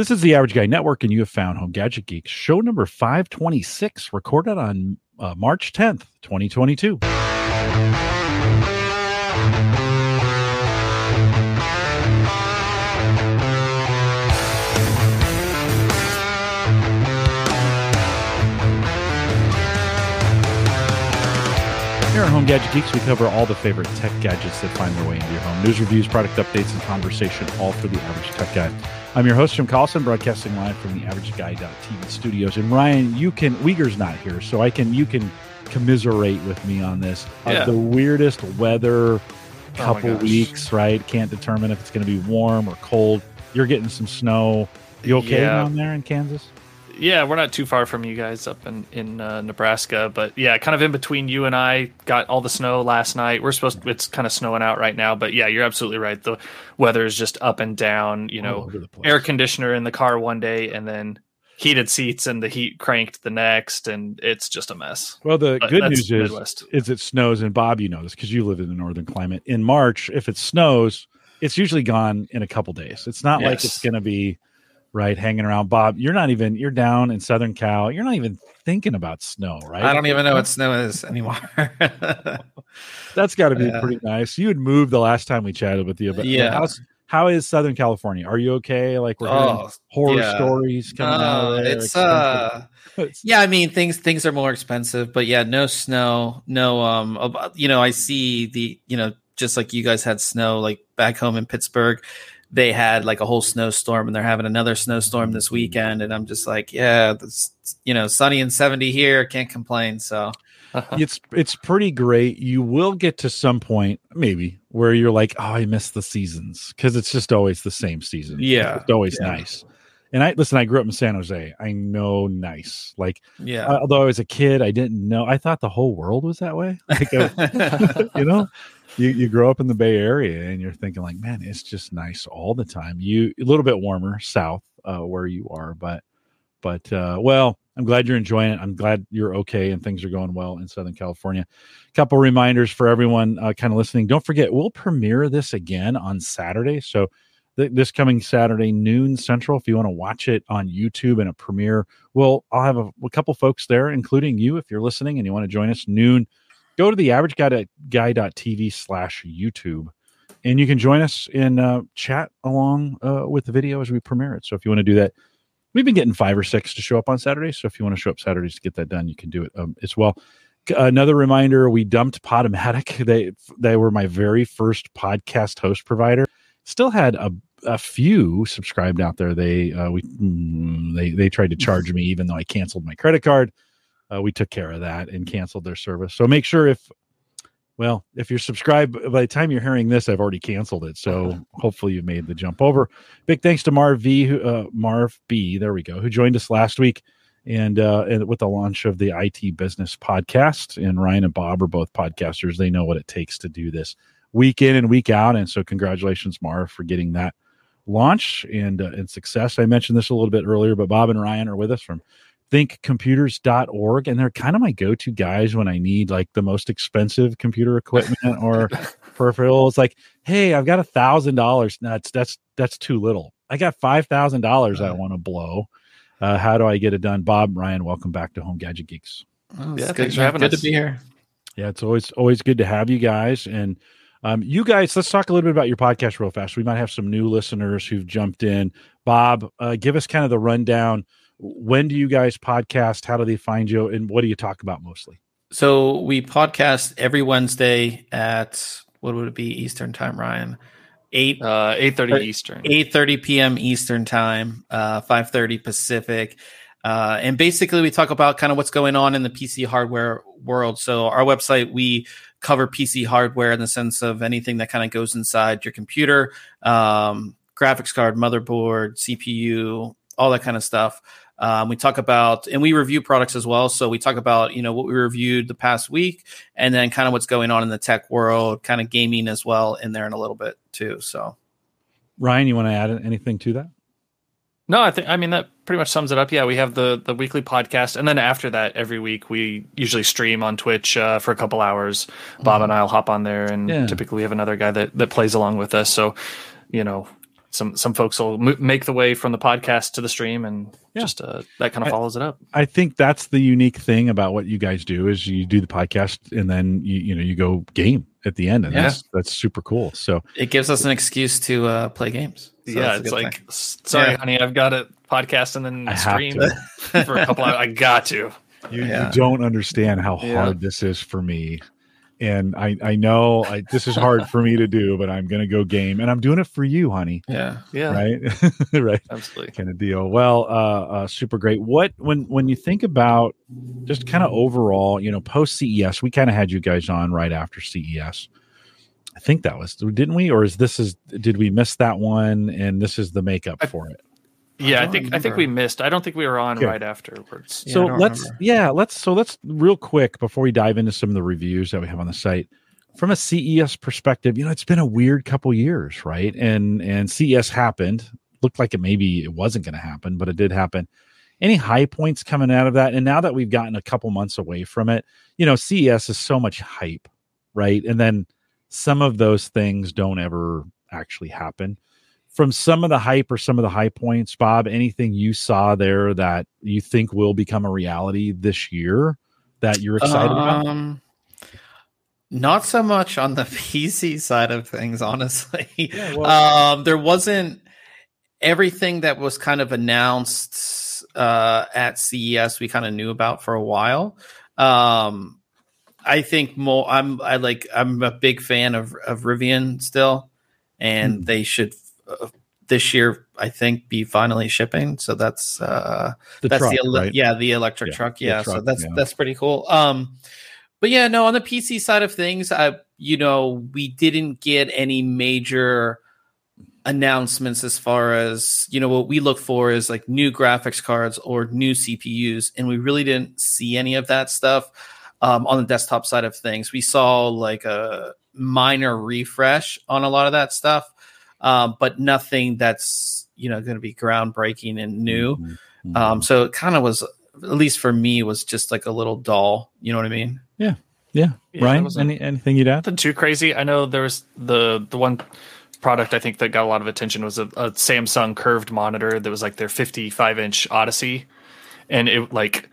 This is the Average Guy Network, and you have found Home Gadget Geeks, show number 526, recorded on uh, March 10th, 2022. At Home Gadget Geeks, we cover all the favorite tech gadgets that find their way into your home. News, reviews, product updates, and conversation, all for the average tech guy. I'm your host, Jim Collison, broadcasting live from the Average AverageGuy.tv studios. And Ryan, you can Uyghur's not here, so I can you can commiserate with me on this. Uh, Yeah. the weirdest weather Oh couple gosh. weeks, right? Can't determine if it's going to be warm or cold. You're getting some snow. You okay Yeah. down there in Kansas? Yeah, we're not too far from you guys up in in uh, Nebraska, but yeah, kind of in between you and I. Got all the snow last night. We're supposed it's kind of snowing out right now, but yeah, you're absolutely right. The weather is just up and down. You know, over the place. air conditioner in the car one day, and then heated seats and the heat cranked the next, and it's just a mess. Well, the But good news is Midwest. is it snows, and Bob, you know this because you live in the northern climate. In March, if it snows, it's usually gone in a couple days. It's not like it's going to be right hanging around. Bob, you're not even you're down in Southern Cal. You're not even thinking about snow, right? I don't even know what snow is anymore. That's got to be Yeah. pretty nice. You had moved the last time we chatted with you, but Yeah. how's, how is Southern California? Are you okay? Like we're hearing oh, horror yeah. stories coming out oh, of there. it's uh yeah, I mean things things are more expensive, but yeah, no snow, no um you know, I see the you know, just like you guys had snow like back home in Pittsburgh, they had like a whole snowstorm and they're having another snowstorm this weekend and I'm just like, yeah, this you know, sunny and 70 here, can't complain, so it's it's pretty great. You will get to some point, maybe, where you're like, "Oh, I miss the seasons," because it's just always the same season. Yeah, it's always yeah. nice. And I listen. I grew up in San Jose. I know nice. Like, yeah. although I was a kid, I didn't know. I thought the whole world was that way. Like, you know, you you grow up in the Bay Area, and you're thinking like, man, it's just nice all the time. You a little bit warmer south uh, where you are, but but uh, well, I'm glad you're enjoying it. I'm glad you're okay and things are going well in Southern California. couple reminders for everyone uh, kind of listening. Don't forget, we'll premiere this again on Saturday. So th- this coming Saturday noon Central. If you want to watch it on YouTube and a premiere, well, I'll have a, a couple folks there, including you, if you're listening and you want to join us noon. Go to the average guy guy.tv slash YouTube and you can join us in uh, chat along uh, with the video as we premiere it. So if you want to do that, we've been getting five or six to show up on Saturdays. So if you want to show up Saturdays to get that done, you can do it um, as well. Another reminder: we dumped Podomatic. They they were my very first podcast host provider. Still had a a few subscribed out there. They uh, we mm, they they tried to charge me even though I canceled my credit card. Uh, we took care of that and canceled their service. So make sure if well, if you're subscribed, by the time you're hearing this, I've already canceled it. So hopefully you've made the jump over. Big thanks to Marv V, uh, Marv B, there we go, who joined us last week and, uh, and with the launch of the IT Business Podcast. And Ryan and Bob are both podcasters. They know what it takes to do this week in and week out. And so congratulations, Marv, for getting that launch and uh, and success. I mentioned this a little bit earlier, but Bob and Ryan are with us from thinkcomputers.org and they're kind of my go-to guys when I need like the most expensive computer equipment or peripherals like, hey, I've got a thousand dollars. That's that's that's too little. I got five thousand dollars I want to blow. Uh, how do I get it done? Bob, Ryan, welcome back to Home Gadget Geeks. Oh, Yeah, good, thanks for having good us. to be here. Yeah, it's always always good to have you guys. And um, you guys, let's talk a little bit about your podcast real fast. We might have some new listeners who've jumped in. Bob, uh, give us kind of the rundown. When do you guys podcast? How do they find you? And what do you talk about mostly? So we podcast every Wednesday at what would it be Eastern time, Ryan? Eight Uh, eight thirty Right. Eastern. eight thirty p.m. Eastern time, uh, five thirty Pacific, uh, and basically we talk about kind of what's going on in the PC hardware world. So our website we cover PC hardware in the sense of anything that kind of goes inside your computer, um, graphics card, motherboard, CPU, all that kind of stuff. Um, we talk about and we review products as well. So we talk about you know what we reviewed the past week, and then kind of what's going on in the tech world, kind of gaming as well in there in a little bit too. So. Ryan, you want to add anything to that? No, I think I mean that pretty much sums it up. Yeah, we have the the weekly podcast, and then after that, every week we usually stream on Twitch uh, for a couple hours. Bob and I'll hop on there, and Yeah. typically we have another guy that that plays along with us. So, you know, some some folks will mo- make the way from the podcast to the stream, and Yeah. just uh, that kind of I- follows it up. I think that's the unique thing about what you guys do is you do the podcast and then you you know you go game at the end and Yeah. that's that's super cool. So It gives us an excuse to uh, play games. So yeah, it's like, thing. Sorry, Yeah. honey, I've got a podcast and then I stream for a couple hours. I got to. you, Yeah. you don't understand how Yeah. hard this is for me. And I, I know I, this is hard for me to do, but I'm going to go game and I'm doing it for you, honey. yeah. Yeah, Right. right. absolutely. kind of deal. Well, uh, uh, super great. What when when you think about just kind of overall, you know, post CES, we kind of had you guys on right after CES. I think that was didn't we, or is this is did we miss that one? And this is the makeup I- for it. Yeah, I, don't think I think we missed. I don't think we were on Okay. right afterwards. Yeah, so let's remember. yeah let's so let's real quick before we dive into some of the reviews that we have on the site from a CES perspective you know it's been a weird couple years right and and CES happened looked like it maybe it wasn't going to happen but it did happen any high points coming out of that and now that we've gotten a couple months away from it you know CES is so much hype right and then some of those things don't ever actually happen from some of the hype or some of the high points, Bob, anything you saw there that you think will become a reality this year that you're excited about? Um, not so much on the PC side of things, honestly. Yeah, well- um, there wasn't everything that was kind of announced uh, at CES. We kind of knew about for a while. Um, I think more. I'm I like. I'm a big fan of of Rivian still, and Hmm. they should uh, this year. I think be finally shipping. So that's uh, The that's truck, the ele- right? yeah the electric Yeah, truck yeah so that's yeah. that's pretty cool um but yeah no on the pc side of things i you know we didn't get any major announcements as far as you know what we look for is like new graphics cards or new cpus and we really didn't see any of that stuff um, on the desktop side of things we saw like a minor refresh on a lot of that stuff um, but nothing that's you know going to be groundbreaking and new Mhm, mhm. um, so it kind of was, at least for me, was just like a little dull. You know what I mean? yeah. Yeah, that Ryan, any, anything you'd add? nothing too crazy. I know there was the the one product I think that got a lot of attention was a, a Samsung curved monitor that was like their 55 inch Odyssey, and it like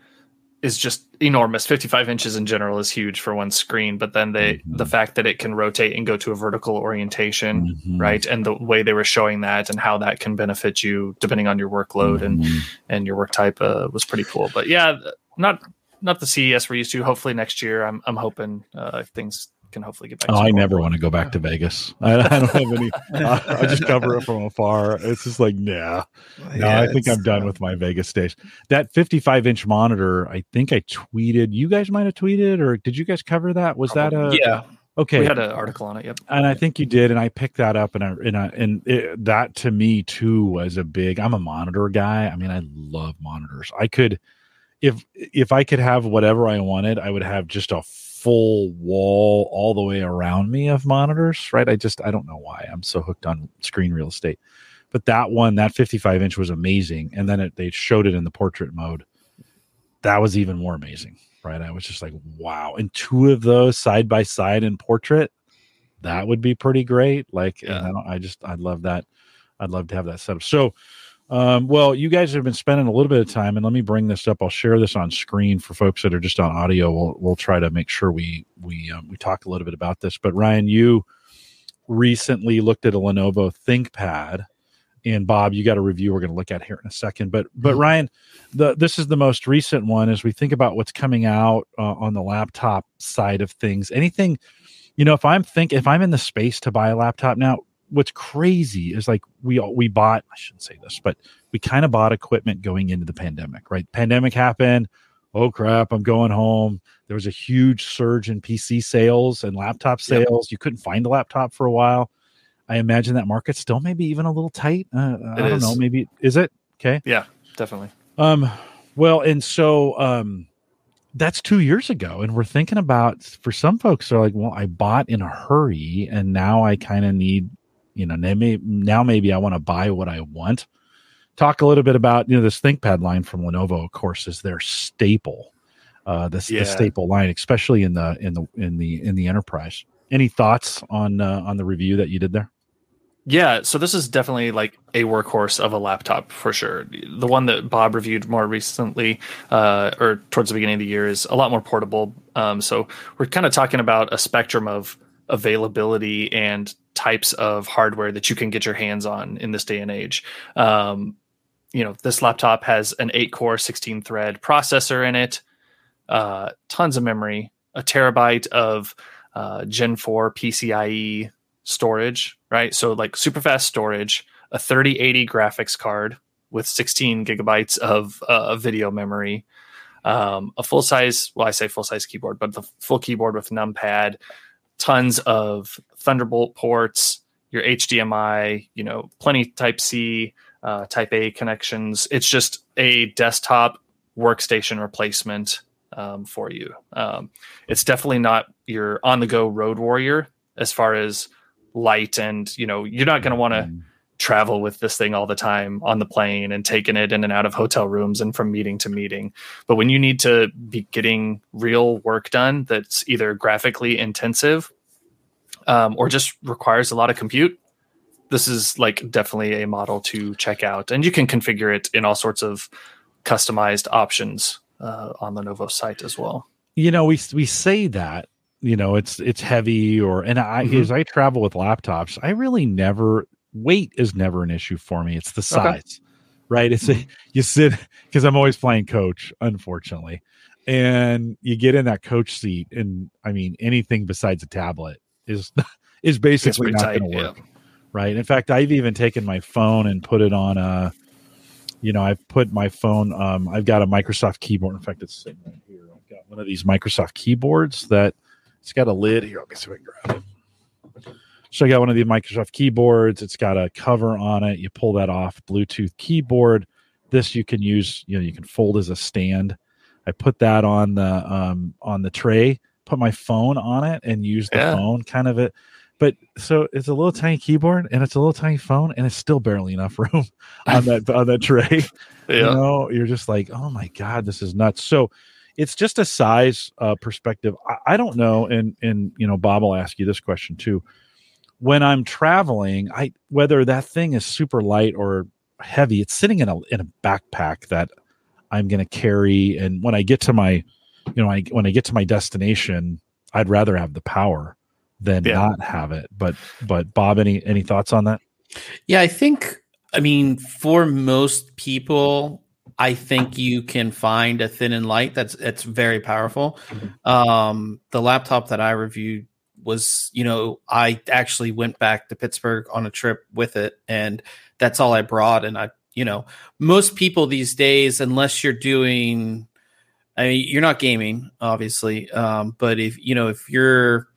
is just enormous. 55 inches in general is huge for one screen, but then they Mhm. the fact that it can rotate and go to a vertical orientation, Mhm. right, and the way they were showing that and how that can benefit you depending on your workload and Mhm. and your work type uh, was pretty cool. But yeah, not not the CES we're used to. Hopefully next year, I'm I'm hoping uh, things can hopefully get back. Oh, to I normal. never want to go back to Vegas. I, I don't have any. I, I just cover it from afar. It's just like, nah. No, I think I'm done uh, with my Vegas days. That 55 inch monitor, I think I tweeted. You guys might have tweeted, or did you guys cover that? Was that a yeah. okay? We had an article on it. Yep. and I think you did, and I picked that up, and I and I, and it, that to me too was a big. I'm a monitor guy. I mean, I love monitors. I could, if if I could have whatever I wanted, I would have just a full wall all the way around me of monitors. Right? I just I don't know why I'm so hooked on screen real estate. But that one, that 55 inch was amazing, and then it, they showed it in the portrait mode. That was even more amazing, right? I was just like, wow! And two of those side by side in portrait, that would be pretty great. Like, Yeah. I, don't, I just, I'd love that. I'd love to have that set up. So, um, well, you guys have been spending a little bit of time, and let me bring this up. I'll share this on screen for folks that are just on audio. We'll we'll try to make sure we we um, we talk a little bit about this. But Ryan, you recently looked at a Lenovo ThinkPad, and Bob, you got a review we're going to look at here in a second. But but Mhm. Ryan, the this is the most recent one as we think about what's coming out uh, on the laptop side of things. Anything, you know, if I'm think if I'm in the space to buy a laptop now, what's crazy is like we all we bought. I shouldn't say this, but we kind of bought equipment going into the pandemic. Right, pandemic happened. Oh crap! I'm going home. There was a huge surge in PC sales and laptop Yep. sales. You couldn't find a laptop for a while. I imagine that market's still maybe even a little tight. Uh, I don't is. know. Maybe is it okay? Yeah, definitely. Um, well, and so um, that's two years ago, and we're thinking about for some folks are like, well, I bought in a hurry, and now I kind of need, you know, now maybe, now maybe I want to buy what I want. Talk a little bit about you know this ThinkPad line from Lenovo, of course, is their staple. Uh, this Yeah. the staple line, especially in the in the in the in the enterprise. Any thoughts on uh, on the review that you did there? Yeah, so this is definitely like a workhorse of a laptop for sure. The one that Bob reviewed more recently, uh, or towards the beginning of the year, is a lot more portable. Um, so we're kind of talking about a spectrum of availability and types of hardware that you can get your hands on in this day and age. Um, you know, this laptop has an eight core, 16 thread processor in it, uh, tons of memory, a terabyte of uh, Gen 4 PCIe storage, right? So like super fast storage, a 3080 graphics card with 16 gigabytes of uh, video memory, um, a full size, well, I say full size keyboard, but the full keyboard with numpad, tons of Thunderbolt ports, your HDMI, you know, plenty Type C, uh, Type A connections. It's just a desktop workstation replacement um, for you. Um, it's definitely not your on the go road warrior as far as light and you know you're not going to want to mm. Travel with this thing all the time on the plane and taking it in and out of hotel rooms and from meeting to meeting. But when you need to be getting real work done that's either graphically intensive um, or just requires a lot of compute this is like definitely a model to check out. And you can configure it in all sorts of customized options uh, on the Novo site as well. You know we we say that you know it's it's heavy or and i mm-hmm. as i travel with laptops i really never weight is never an issue for me it's the size okay. right it's mm-hmm. a, you sit because i'm always playing coach unfortunately and you get in that coach seat and i mean anything besides a tablet is is basically not going to work yeah. right in fact i've even taken my phone and put it on a you know i've put my phone um i've got a microsoft keyboard in fact it's sitting right here i've got one of these microsoft keyboards that it's got a lid here. Let me see if I can grab it. So I got one of the Microsoft keyboards. It's got a cover on it. You pull that off. Bluetooth keyboard. This you can use. You know, you can fold as a stand. I put that on the um, on the tray. Put my phone on it and use the yeah. phone kind of it. But so it's a little tiny keyboard and it's a little tiny phone and it's still barely enough room on that on that tray. Yeah. You know, you're just like, oh my god, this is nuts. So it's just a size uh, perspective. I, I, don't know, and and you know, Bob will ask you this question too. When I'm traveling, I whether that thing is super light or heavy, it's sitting in a in a backpack that I'm going to carry, and when I get to my, you know, I, when I get to my destination, I'd rather have the power than yeah. not have it. But but Bob, any any thoughts on that? Yeah, I think I mean for most people I think you can find a thin and light that's it's very powerful. Mm-hmm. Um, the laptop that I reviewed was, you know, I actually went back to Pittsburgh on a trip with it, and that's all I brought. And I, you know, most people these days, unless you're doing, I mean, you're not gaming, obviously, um, but if you know, if you're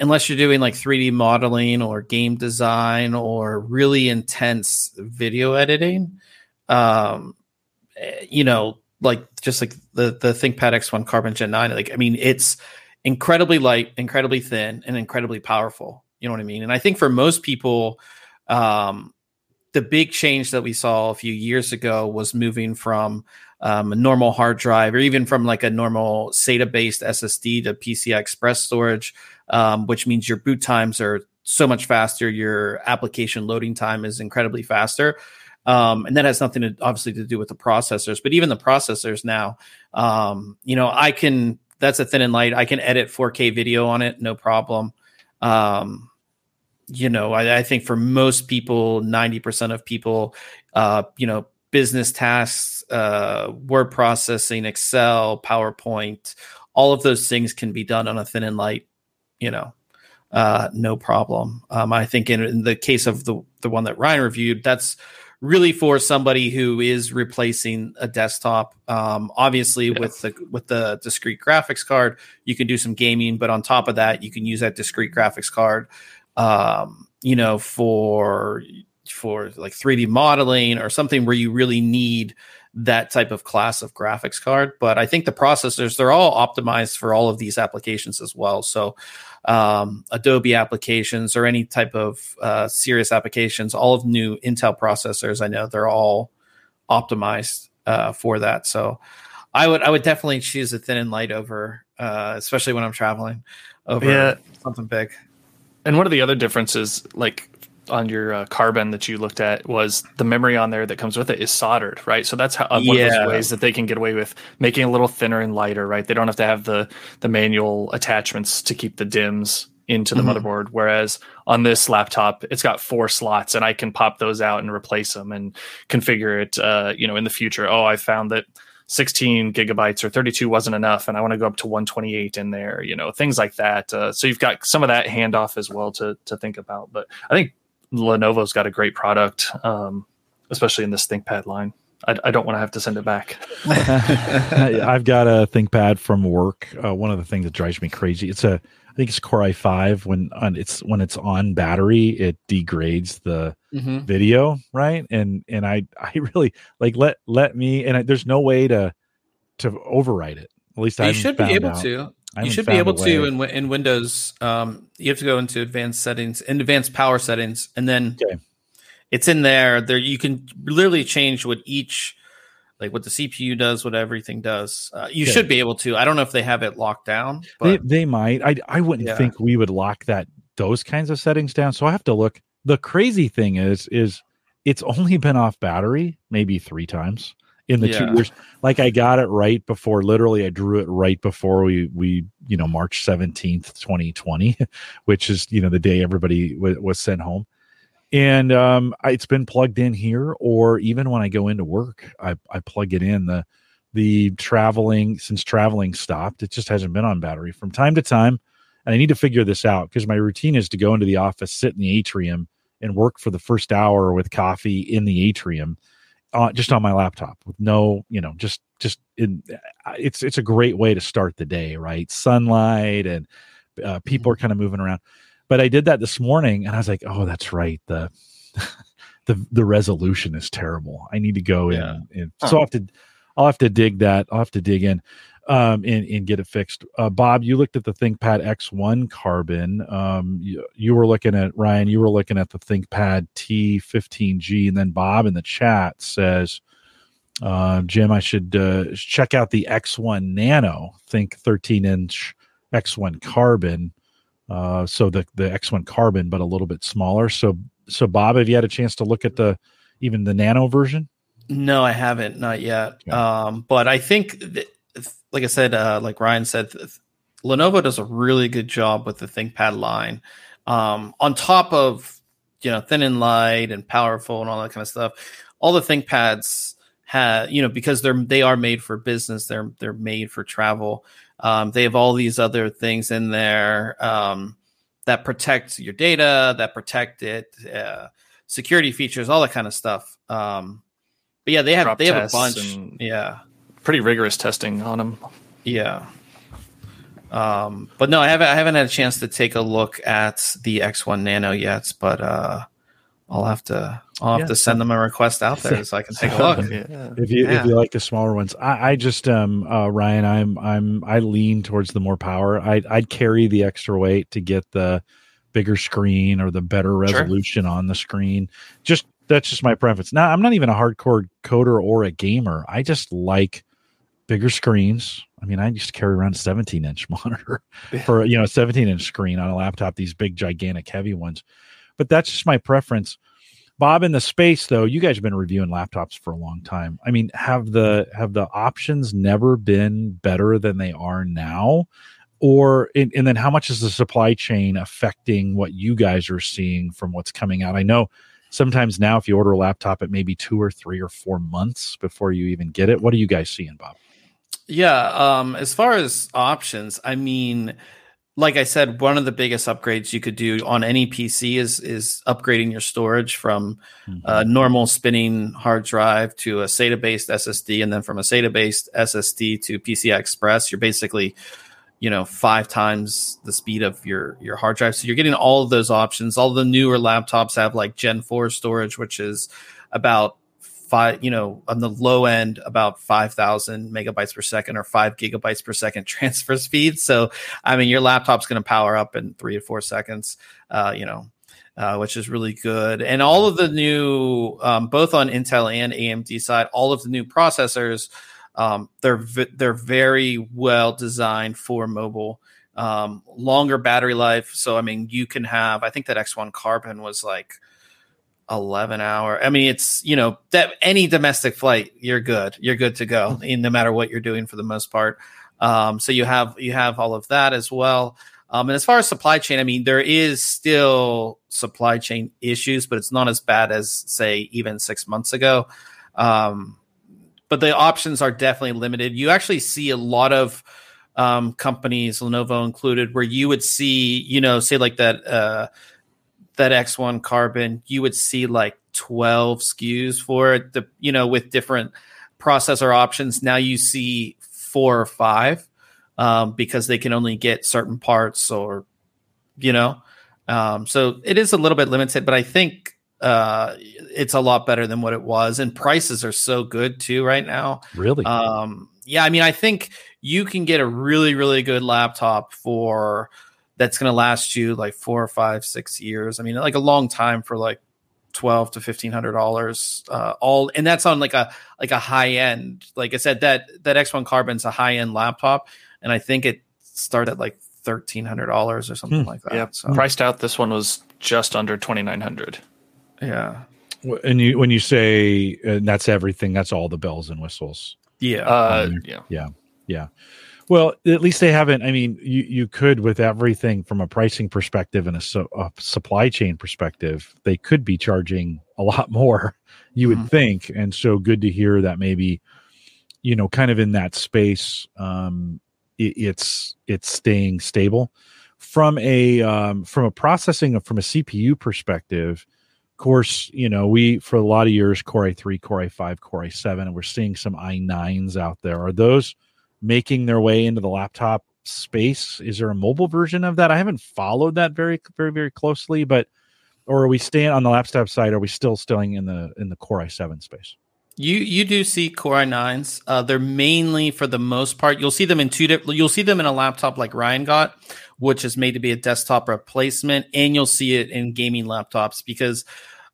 unless you're doing like 3D modeling or game design or really intense video editing, um, eh, you know, like just like the the ThinkPad X1 Carbon Gen 9, like I mean, it's incredibly light, incredibly thin, and incredibly powerful. You know what I mean? And I think for most people, um, the big change that we saw a few years ago was moving from um, a normal hard drive or even from like a normal SATA based SSD to PCI Express storage, um, which means your boot times are so much faster. Your application loading time is incredibly faster. Um, and that has nothing to obviously to do with the processors, but even the processors now, um, you know, I can, that's a thin and light. I can edit 4K video on it, no problem. Um, you know, I, I think for most people, 90% of people, uh, you know, business tasks, uh, word processing, Excel, PowerPoint, all of those things can be done on a thin and light, you know, uh, no problem. Um, I think in, in, the case of the the one that Ryan reviewed, that's really for somebody who is replacing a desktop. Um, obviously, yeah. with the with the discrete graphics card, you can do some gaming, but on top of that, you can use that discrete graphics card, um, you know, for for like 3D modeling or something where you really need that type of class of graphics card. But I think the processors they're all optimized for all of these applications as well. So um, Adobe applications or any type of uh, serious applications, all of new Intel processors, I know they're all optimized uh, for that. So I would I would definitely choose a thin and light over, uh, especially when I'm traveling over yeah. something big. And one of the other differences, like on your uh, carbon that you looked at was the memory on there that comes with it is soldered, right? So that's how, uh, one of Yeah. those ways that they can get away with making a little thinner and lighter, right? They don't have to have the the manual attachments to keep the DIMMs into the Mhm. motherboard. Whereas on this laptop, it's got four slots, and I can pop those out and replace them and configure it. Uh, you know, in the future, oh, I found that 16 gigabytes or 32 wasn't enough, and I want to go up to 128 in there. You know, things like that. Uh, so you've got some of that handoff as well to to think about. But I think Lenovo's got a great product, um, especially in this ThinkPad line. I, I don't want to have to send it back. I've got a ThinkPad from work. Uh, one of the things that drives me crazy. It's a, I think it's Core i5. When on it's when it's on battery, it degrades the Mhm. video, right? And and I I really like let let me and I, there's no way to to overwrite it. At least I should be able out. to. You should be able to in in Windows. Um, you have to go into advanced settings, in advanced power settings, and then Okay. it's in there. There you can literally change what each, like what the CPU does, what everything does. Uh, you Okay. should be able to. I don't know if they have it locked down, they, but they might. I I wouldn't Yeah. think we would lock that those kinds of settings down. So I have to look. The crazy thing is is it's only been off battery maybe three times in the Yeah. two years. Like I got it right before. Literally, I drew it right before we we you know March seventeenth, twenty twenty, which is you know the day everybody w- was sent home. And um, I, it's been plugged in here, or even when I go into work, I, I plug it in. The the traveling since traveling stopped, it just hasn't been on battery from time to time. And I need to figure this out because my routine is to go into the office, sit in the atrium, and work for the first hour with coffee in the atrium, uh, just on my laptop with no, you know, just just in. It's it's a great way to start the day, right? Sunlight and uh, people are kind of moving around. But I did that this morning, and I was like, oh, that's right. The the the resolution is terrible. I need to go Yeah. in, and so I'll have to I'll have to dig that. I'll have to dig in um and, and get it fixed. Uh Bob, you looked at the ThinkPad X1 carbon. Um you, you were looking at Ryan, you were looking at the ThinkPad T15G and then Bob in the chat says uh Jim, I should uh check out the X1 Nano, think 13 inch X1 carbon. Uh so the the X1 carbon but a little bit smaller. So so Bob, have you had a chance to look at the even the nano version? no, I haven't, not yet. Okay. Um, but I think, that, like I said, uh, like Ryan said, Lenovo does a really good job with the ThinkPad line. Um, on top of you know thin and light and powerful and all that kind of stuff, all the ThinkPads have you know because they're they are made for business. They're they're made for travel. Um, they have all these other things in there um, that protect your data, that protect it, uh, security features, all that kind of stuff. Um, but yeah, they have Drop they have a bunch. and- Yeah, Pretty rigorous testing on them. yeah. Um, but no, I haven't I haven't had a chance to take a look at the X1 Nano yet, but uh, I'll have to I'll have Yeah. to send them a request out there so I can take a look. Yeah. if you Yeah. if you like the smaller ones i, I just um uh ryan i'm i'm i lean towards the more power i'd, I'd carry the extra weight to get the bigger screen or the better Sure. resolution on the screen just that's just my preference now i'm not even a hardcore coder or a gamer i just like bigger screens i mean i used to carry around a 17 inch monitor for you know a 17 inch screen on a laptop these big gigantic heavy ones but that's just my preference Bob, in the space though, you guys have been reviewing laptops for a long time. I mean, have the have the options never been better than they are now? Or and, and then how much is the supply chain affecting what you guys are seeing from what's coming out? I know sometimes now if you order a laptop, it may be two or three or four months before you even get it. What are you guys seeing, Bob? Yeah, um, as far as options, I mean, like I said, one of the biggest upgrades you could do on any PC is is upgrading your storage from a normal spinning hard drive to a SATA based SSD, and then from a SATA based SSD to PCI Express. You're basically, you know, five times the speed of your your hard drive. So you're getting all of those options. All the newer laptops have like Gen four storage, which is about five, you know, on the low end, about 5,000 megabytes per second or five gigabytes per second transfer speed. So, I mean, your laptop's going to power up in three to four seconds, uh, you know, uh, which is really good. And all of the new, um, both on Intel and AMD side, all of the new processors, um, they're v- they're very well designed for mobile. Um, longer battery life. So I mean, you can have. I think that X1 Carbon was like 11 hour. I mean, it's, you know, that any domestic flight, you're good. You're good to go Hmm. in no matter what you're doing for the most part. Um, so you have you have all of that as well. Um, and as far as supply chain, I mean, there is still supply chain issues, but it's not as bad as say even six months ago. Um, but the options are definitely limited. You actually see a lot of um, companies, Lenovo included, where you would see, you know, say like that uh, that X1 Carbon, you would see like 12 SKUs for it, the, you know, with different processor options. Now you see four or five um, because they can only get certain parts or, you know, um, so it is a little bit limited, but I think uh, it's a lot better than what it was. And prices are so good too right now. Really? Um, yeah, I mean, I think you can get a really, really good laptop for that's going to last you like four or five, six years. I mean, like a long time for like twelve to fifteen hundred dollars. Uh, all and that's on like a like a high end. Like I said, that that X1 Carbon's a high end laptop, and I think it started at like thirteen hundred dollars or something Hmm. like that. Yeah, So priced out. This one was just under twenty nine hundred. yeah, and you when you say uh, that's everything, that's all the bells and whistles. yeah. Uh, Um, yeah, Well, at least they haven't. I mean, you you could with everything from a pricing perspective and a, su- a supply chain perspective, they could be charging a lot more. You would Mhm. think, and so good to hear that maybe, you know, kind of in that space, um, it, it's it's staying stable from a um, from a processing from a CPU perspective. Of course, you know we for a lot of years Core i3, Core i5, Core i7, and we're seeing some i9s out there. Are those making their way into the laptop space? Is there a mobile version of that? I haven't followed that very, very, very closely, but or are we staying on the laptop side? Are we still staying in the in the Core i7 space? You you do see Core i9s. Uh, they're mainly for the most part. You'll see them in two. Di- you'll see them in a laptop like Ryan got, which is made to be a desktop replacement, and you'll see it in gaming laptops because,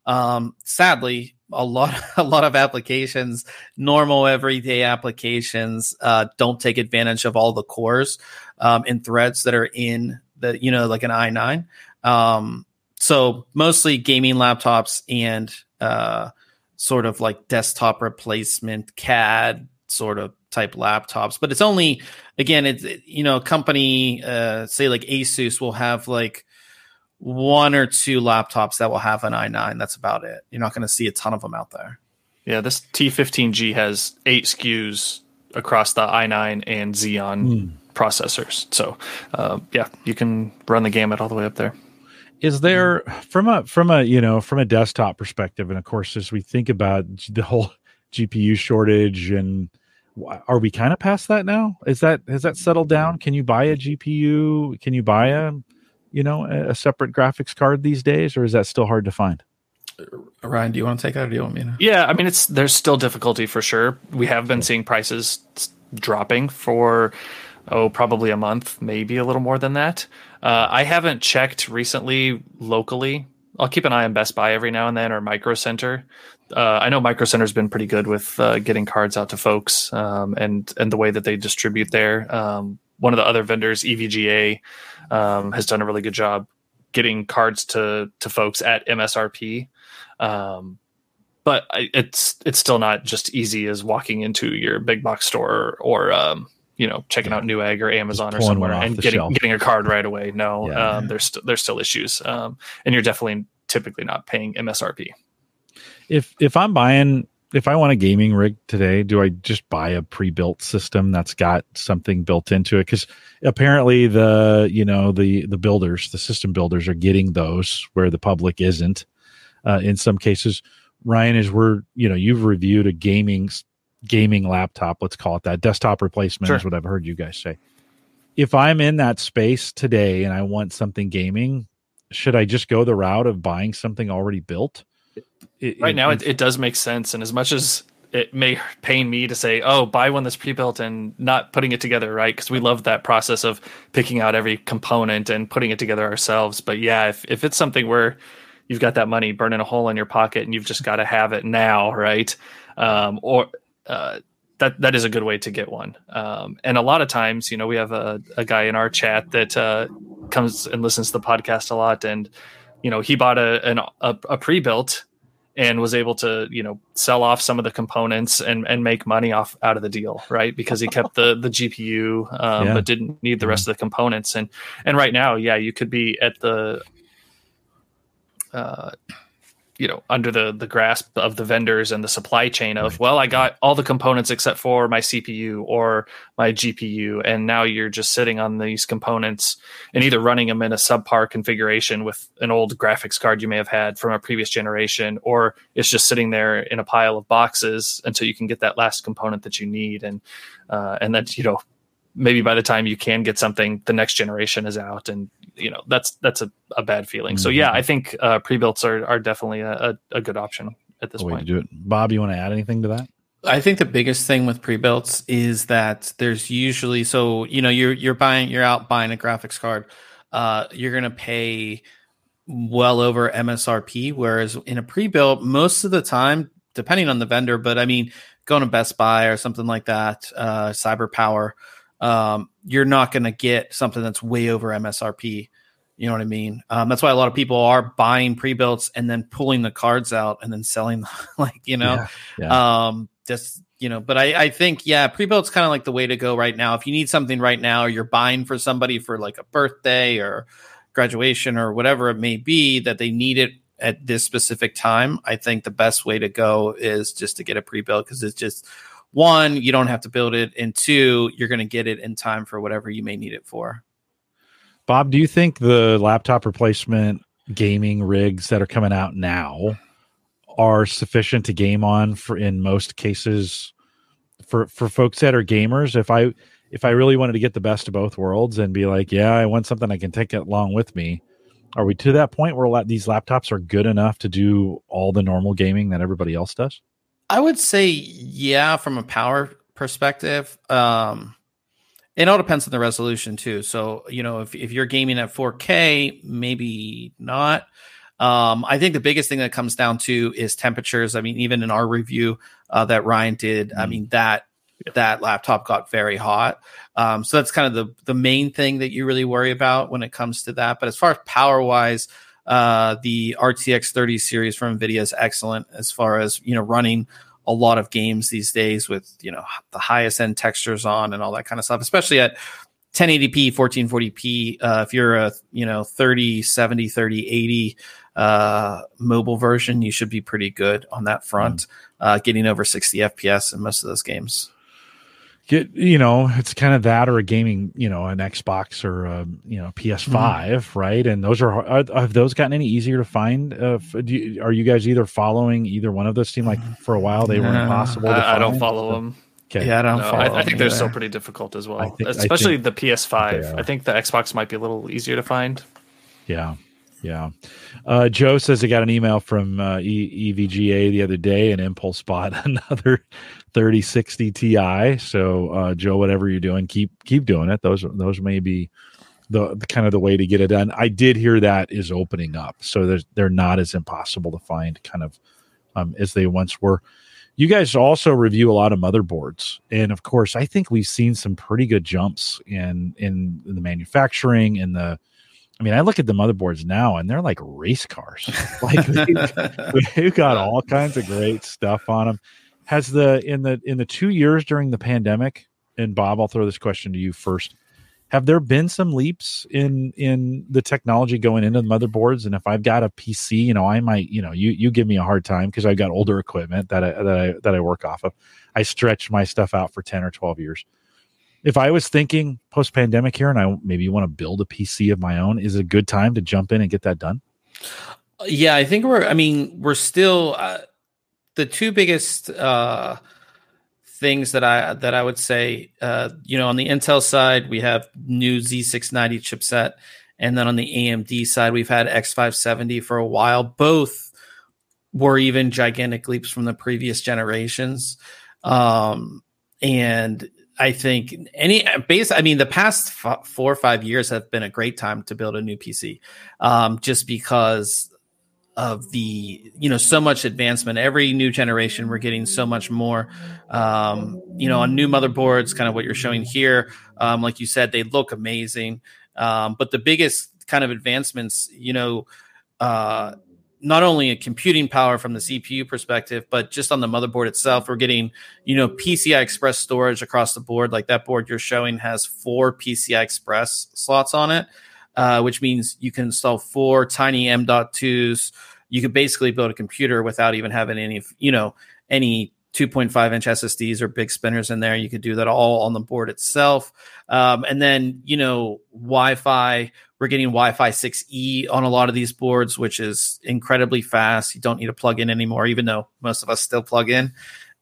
um, sadly, a lot a lot of applications, normal everyday applications, uh, don't take advantage of all the cores um, and threads that are in the you know like an i9. Um, so mostly gaming laptops and uh, sort of like desktop replacement CAD sort of type laptops. But it's only again, it's you know, a company uh, say like Asus will have like one or two laptops that will have an i9. That's about it. You're not going to see a ton of them out there. yeah. This T fifteen G has eight SKUs across the i9 and Xeon Hmm. processors. So, uh, yeah, you can run the gamut all the way up there. is there from a from a you know from a desktop perspective and of course as we think about the whole gpu shortage and are we kind of past that now is that has that settled down can you buy a gpu can you buy a you know a, a separate graphics card these days or is that still hard to find Ryan, do you want to take that or do you want me to? Yeah, I mean, it's there's still difficulty for sure. We have been seeing prices dropping for oh probably a month, maybe a little more than that. Uh, I haven't checked recently locally. I'll keep an eye on Best Buy every now and then or Micro Center. Uh, I know Micro Center's been pretty good with uh, getting cards out to folks um, and and the way that they distribute there. Um, one of the other vendors, EVGA, um, has done a really good job getting cards to to folks at MSRP. Um, but I, it's it's still not just easy as walking into your big box store or um, you know checking out Newegg or Amazon or somewhere and getting shelf. getting a card right away. No, Yeah. um, there's st- there's still issues, um, and you're definitely typically not paying MSRP. if if i'm buying if i want a gaming rig today do i just buy a pre-built system that's got something built into it? Because apparently the you know the the builders the system builders are getting those where the public isn't uh, in some cases. Ryan is we're you know you've reviewed a gaming gaming laptop let's call it that desktop replacement is what i've heard you guys say. If i'm in that space today and i want something gaming should i just go the route of buying something already built It- right now it- it, it does make sense and as much as it may pain me to say oh buy one that's pre-built and not putting it together right? Because we love that process of picking out every component and putting it together ourselves. But yeah if, if it's something where you've got that money burning a hole in your pocket and you've just got to have it now right? Um, or uh, that that is a good way to get one. Um, and a lot of times you know we have a, a guy in our chat that uh, comes and listens to the podcast a lot and you know he bought a an, a, a pre-built and was able to you know sell off some of the components and and make money off out of the deal right because he kept the the gpu um, yeah. but didn't need the rest of the components and and right now yeah you could be at the uh, you know under the the grasp of the vendors and the supply chain of well i got all the components except for my cpu or my gpu and now you're just sitting on these components and either running them in a subpar configuration with an old graphics card you may have had from a previous generation or it's just sitting there in a pile of boxes until you can get that last component that you need and uh, and then you know maybe by the time you can get something the next generation is out and you know that's that's a, a bad feeling. Mm-hmm. So yeah, I think uh, pre-builts are are definitely a, a, good option at this point. To do it. Bob, you want to add anything to that? I think the biggest thing with pre-builts is that there's usually so you know you're you're buying you're out buying a graphics card, uh, you're gonna pay well over MSRP, whereas in a pre-built, most of the time, depending on the vendor, but I mean, going to Best Buy or something like that, uh, Cyber Power, um, you're not going to get something that's way over MSRP. You know what I mean? Um, that's why a lot of people are buying pre-builts and then pulling the cards out and then selling, them, like you know, yeah, yeah. um, just you know. But I, I think yeah, pre-built's kind of like the way to go right now. If you need something right now, or you're buying for somebody for like a birthday or graduation or whatever it may be that they need it at this specific time, I think the best way to go is just to get a pre-built because it's just one, you don't have to build it, and two, you're going to get it in time for whatever you may need it for. Bob, do you think the laptop replacement gaming rigs that are coming out now are sufficient to game on for in most cases for for folks that are gamers? If I if I really wanted to get the best of both worlds and be like, yeah, I want something I can take it along with me, are we to that point where these laptops are good enough to do all the normal gaming that everybody else does? I would say yeah, from a power perspective. Um, it all depends on the resolution too. So you know, if if you're gaming at 4K, maybe not. Um, I think the biggest thing that comes down to is temperatures. I mean, even in our review uh, that Ryan did, mm. I mean that that laptop got very hot. Um, so that's kind of the the main thing that you really worry about when it comes to that. But as far as power wise, uh, the RTX 30 series from NVIDIA is excellent as far as you know running a lot of games these days with you know the highest end textures on and all that kind of stuff, especially at 1080p, 1440p. Uh, if you're a you know 30, 70, 30, 80 uh, mobile version, you should be pretty good on that front, mm. uh, getting over 60 FPS in most of those games get you know it's kind of that or a gaming you know an xbox or a, you know ps5 mm-hmm. right? And those are, are, have those gotten any easier to find? Uh, you, are you guys either following either one of those? Seem like for a while they were impossible I, I, don't follow them. Okay. yeah i don't no, follow I, I think they're still pretty difficult as well think, especially the ps5 i think the xbox might be a little easier to find. Yeah yeah. Uh, Joe says he got an email from uh, e- EVGA the other day, an Impulse bought another 3060 Ti. So, uh, Joe, whatever you're doing, keep keep doing it. Those those may be the, the, kind of the way to get it done. I did hear that is opening up, so they're not as impossible to find, kind of um, as they once were. You guys also review a lot of motherboards, and of course, I think we've seen some pretty good jumps in in, in the manufacturing and the I mean, I look at the motherboards now and they're like race cars. like they've, got all kinds of great stuff on them. Has the in the in the two years during the pandemic, and Bob, I'll throw this question to you first. Have there been some leaps in in the technology going into the motherboards? And if I've got a PC, you know, I might, you know, you you give me a hard time because I've got older equipment that I that I that I work off of. I stretch my stuff out for ten or twelve years if I was thinking post pandemic here and I maybe want to build a PC of my own, is it a good time to jump in and get that done? Yeah, I think we're, I mean, we're still, uh, the two biggest uh, things that I that I would say, uh, you know, on the Intel side, we have new Z690 chipset, and then on the AMD side, we've had X570 for a while. Both were even gigantic leaps from the previous generations, um, and I think any base. I mean, the past f- four or five years have been a great time to build a new PC, um, just because of the you know so much advancement. Every new generation, we're getting so much more. Um, you know, on new motherboards, kind of what you're showing here. Um, like you said, they look amazing. Um, but the biggest kind of advancements, you know, uh, not only a computing power from the CPU perspective, but just on the motherboard itself, we're getting, you know, PCI Express storage across the board. Like that board you're showing has four PCI Express slots on it, uh, which means you can install four tiny M.2s. You could basically build a computer without even having any, you know, any 2.5 inch SSDs or big spinners in there. You could do that all on the board itself. Um, and then, you know, Wi Fi, we're getting Wi Fi 6E on a lot of these boards, which is incredibly fast. You don't need to plug in anymore, even though most of us still plug in.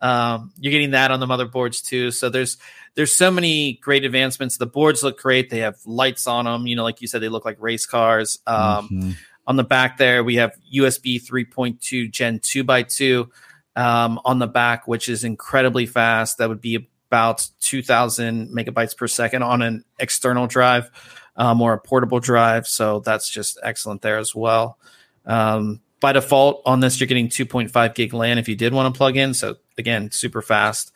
Um, you're getting that on the motherboards too. So there's there's so many great advancements. The boards look great. They have lights on them. You know, like you said, they look like race cars. Um, mm-hmm. On the back there, we have USB 3.2 Gen 2x2 um, on the back, which is incredibly fast. That would be about 2,000 megabytes per second on an external drive um, or a portable drive. So that's just excellent there as well. Um, by default, on this, you're getting 2.5 gig LAN if you did want to plug in. So again, super fast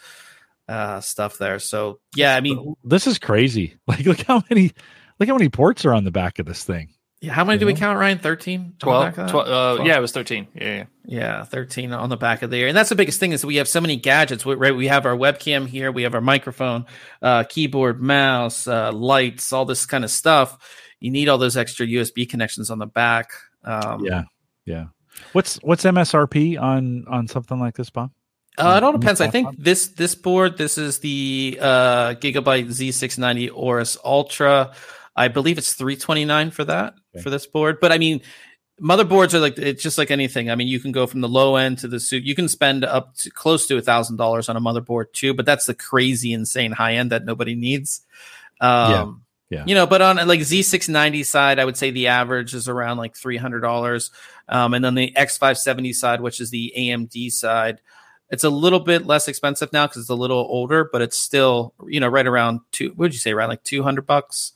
uh, stuff there. So yeah, I mean, this is crazy. Like, look how many, look how many ports are on the back of this thing. Yeah, how many you do know? we count, Ryan? 13? 12? 12, uh, 12? Yeah, it was 13. Yeah, yeah. Yeah, 13 on the back of there. And that's the biggest thing is we have so many gadgets. We, right, we have our webcam here, we have our microphone, uh, keyboard, mouse, uh, lights, all this kind of stuff. You need all those extra USB connections on the back. Um, yeah, yeah. What's what's MSRP on on something like this, Bob? Uh, it all depends. I think this this board, this is the uh, Gigabyte Z690 Aorus Ultra. I believe it's 329 for that okay. for this board. But I mean, motherboards are like it's just like anything. I mean, you can go from the low end to the suit. You can spend up to close to a thousand dollars on a motherboard too, but that's the crazy, insane high end that nobody needs. Um, yeah. Yeah. You know, but on like Z690 side, I would say the average is around like $300. Um, and then the X570 side, which is the AMD side, it's a little bit less expensive now because it's a little older, but it's still, you know, right around two, what would you say, around like 200 bucks?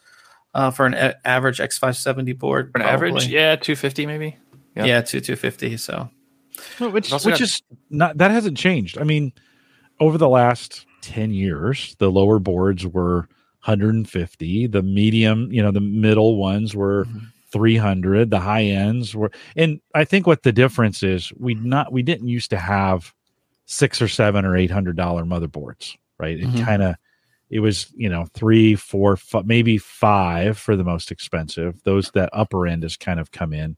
uh, for an a- average X570 board. For an probably. average, yeah, 250 maybe. Yeah, yeah two 250. So, well, which which got- is not that hasn't changed. I mean, over the last 10 years, the lower boards were 150. The medium, you know, the middle ones were. Mm-hmm. 300 the high ends were and i think what the difference is we not we didn't used to have six or seven or eight hundred dollar motherboards right? It mm-hmm. kind of it was you know three four five, maybe five for the most expensive. Those that upper end has kind of come in.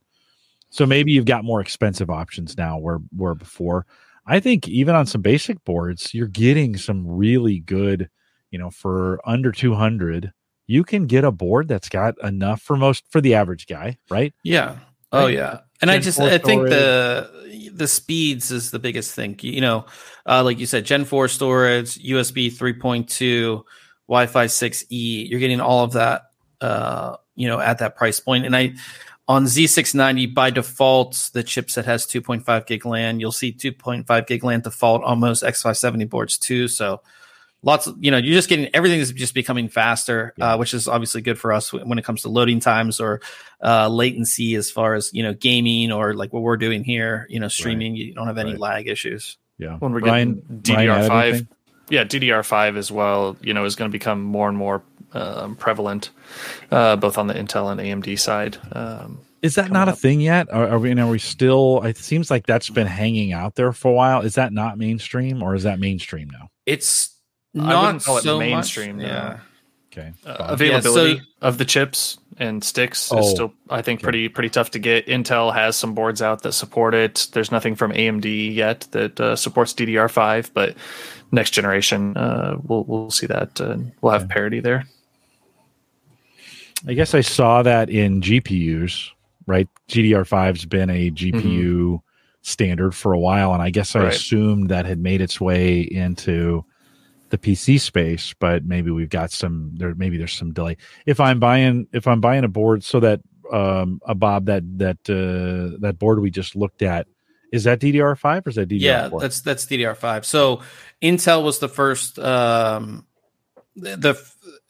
So maybe you've got more expensive options now where where before. I think even on some basic boards you're getting some really good you know for under 200 you can get a board that's got enough for most for the average guy right? Yeah oh right? yeah and Gen I just I think the the speeds is the biggest thing. You know, uh, like you said, Gen four storage, USB three point two, Wi Fi six E. You're getting all of that. Uh, you know, at that price point. point, and I on Z690 by default, the chipset has 2.5 gig LAN. You'll see 2.5 gig LAN default on most X570 boards too. So lots of you know you're just getting everything is just becoming faster yeah. uh, which is obviously good for us when it comes to loading times or uh, latency as far as you know gaming or like what we're doing here you know streaming right. you don't have any right. lag issues yeah when we're Ryan, getting ddr5 yeah ddr5 as well you know is going to become more and more um, prevalent uh, both on the intel and amd side um, is that not up. a thing yet? Are, are, we? Are we still? It seems like that's been hanging out there for a while. Is that not mainstream, or is that mainstream now? It's not so it mainstream. Much, yeah. Okay. Uh, availability yeah, so, of the chips and sticks oh, is still, I think, okay. pretty pretty tough to get. Intel has some boards out that support it. There's nothing from AMD yet that uh, supports DDR5, but next generation, uh, we'll we'll see that. Uh, we'll have parity there. I guess I saw that in GPUs. Right, GDR5's been a GPU mm-hmm. standard for a while, and I guess I right. assumed that had made its way into the PC space, but maybe we've got some there. Maybe there's some delay. If I'm buying, if I'm buying a board, so that um, a Bob that that uh, that board we just looked at is that DDR5 or is that DDR4? Yeah, that's that's DDR5. So Intel was the first um, the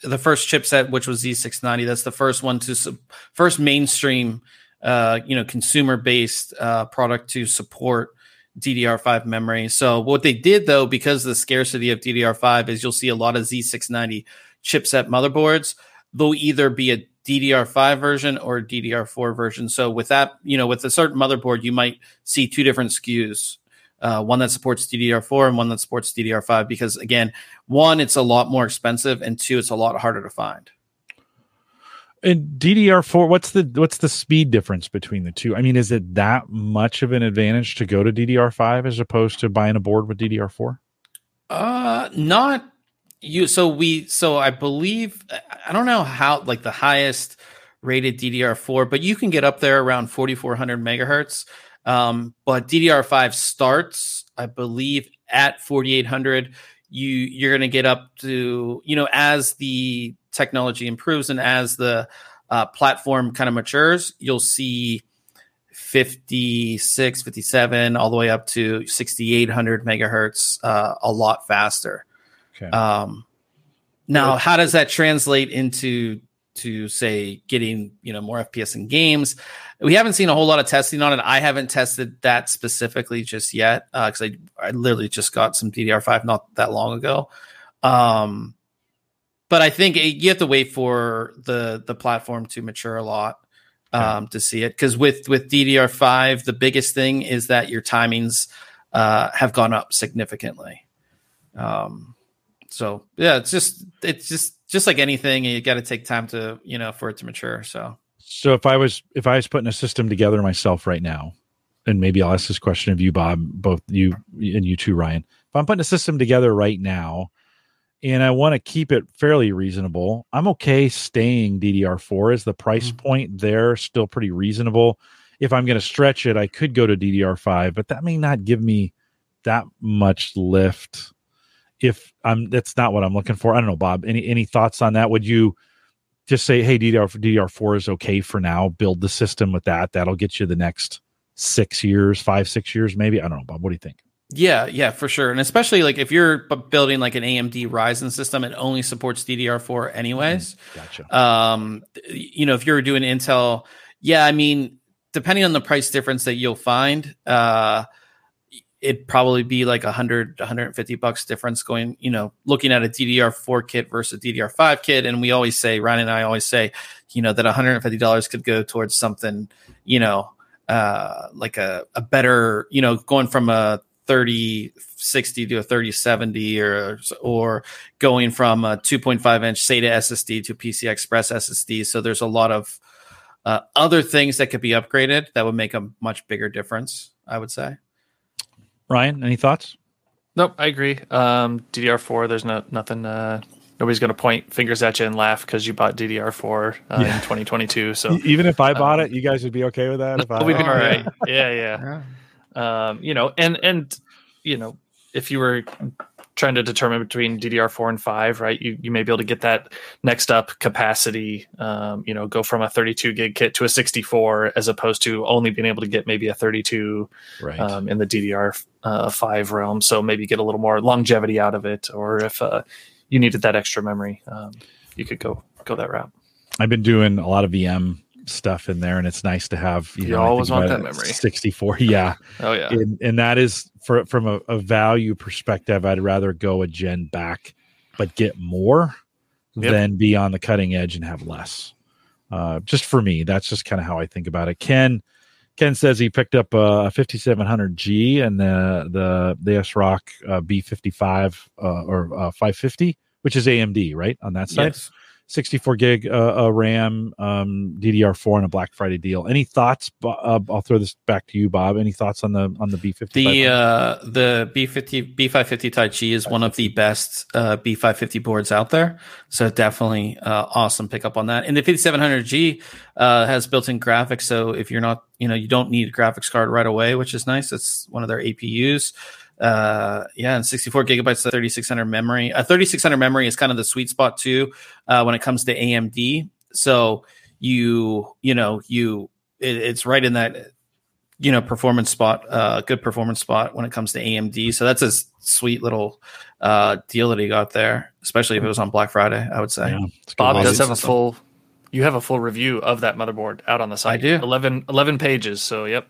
the first chipset, which was Z690. That's the first one to first mainstream, uh, you know, consumer based uh, product to support DDR5 memory. So what they did though, because of the scarcity of DDR5, is you'll see a lot of Z690 chipset motherboards. They'll either be a DDR5 version or DDR4 version. So with that, you know, with a certain motherboard, you might see two different SKUs. Uh, one that supports DDR4 and one that supports DDR5 because again, one it's a lot more expensive and two it's a lot harder to find. And DDR4, what's the what's the speed difference between the two? I mean, is it that much of an advantage to go to DDR5 as opposed to buying a board with DDR4? Uh, not you. So we, so I believe I don't know how like the highest rated DDR4, but you can get up there around 4400 megahertz. Um, but DDR5 starts, I believe, at 4800. You you're going to get up to you know as the technology improves and as the uh, platform kind of matures, you'll see 56, 57, all the way up to 6800 megahertz uh, a lot faster. Okay. Um, now, how does that translate into to say getting you know more FPS in games? We haven't seen a whole lot of testing on it. I haven't tested that specifically just yet because uh, I I literally just got some DDR5 not that long ago. Um, but I think it, you have to wait for the the platform to mature a lot um, to see it. Because with with DDR5, the biggest thing is that your timings uh, have gone up significantly. Um, so yeah, it's just it's just just like anything, you got to take time to you know for it to mature. So so if I was if I was putting a system together myself right now, and maybe I'll ask this question of you, Bob, both you and you too, Ryan. If I'm putting a system together right now and I want to keep it fairly reasonable. I'm okay staying DDR4 as the price mm-hmm. point there, still pretty reasonable. If I'm going to stretch it, I could go to DDR5, but that may not give me that much lift. If I'm, that's not what I'm looking for. I don't know, Bob. Any any thoughts on that? Would you just say, hey, DDR DDR4 is okay for now? Build the system with that. That'll get you the next six years, five, six years, maybe. I don't know, Bob. What do you think? Yeah, yeah, for sure. And especially like if you're building like an AMD Ryzen system, it only supports DDR4 anyways. Mm, gotcha. Um, you know, if you're doing Intel, yeah, I mean, depending on the price difference that you'll find, uh, it'd probably be like 100 150 bucks difference going you know looking at a ddr4 kit versus ddr5 kit and we always say ryan and i always say you know that 150 dollars could go towards something you know uh like a, a better you know going from a 30 60 to a 30 70 or or going from a 2.5 inch SATA SSD to PCI Express SSD. So there's a lot of uh, other things that could be upgraded that would make a much bigger difference. I would say. Ryan, any thoughts? Nope, I agree. Um, DDR4, there's no nothing. Uh, nobody's going to point fingers at you and laugh because you bought DDR4 uh, yeah. in 2022. So even if I bought um, it, you guys would be okay with that. If I, we'd be all right. Yeah, yeah. Um, you know, and and you know, if you were trying to determine between DDR4 and 5, right? You you may be able to get that next up capacity, um, you know, go from a 32 gig kit to a 64 as opposed to only being able to get maybe a 32 right. um, in the DDR5 uh, realm. So maybe get a little more longevity out of it, or if uh, you needed that extra memory, um, you could go go that route. I've been doing a lot of VM stuff in there, and it's nice to have. You, you know, always want that memory. Sixty four, yeah. Oh yeah, and, and that is for from a, a, value perspective. I'd rather go a gen back, but get more yep. than be on the cutting edge and have less. Uh, just for me, that's just kind of how I think about it. Ken. Ken says he picked up a 5700G and the the the ASRock uh, B55 uh, or uh, 550, which is AMD, right on that side. Yes. 64 gig uh, uh, RAM, um, DDR4, and a Black Friday deal. Any thoughts? Uh, I'll throw this back to you, Bob. Any thoughts on the on the B50? The uh, the B50 B550 Taichi is one of the best uh, B550 boards out there. So definitely uh, awesome pickup on that. And the 5700G uh, has built-in graphics. So if you're not, you know, you don't need a graphics card right away, which is nice. It's one of their APUs uh yeah and 64 gigabytes of 3600 memory. A uh, 3600 memory is kind of the sweet spot too uh when it comes to amd so you you know you it, it's right in that you know performance spot uh good performance spot when it comes to amd so that's a sweet little uh deal that he got there especially if it was on black friday i would say. Yeah, bob does have a full you have a full review of that motherboard out on the site. i do. 11 11 pages so yep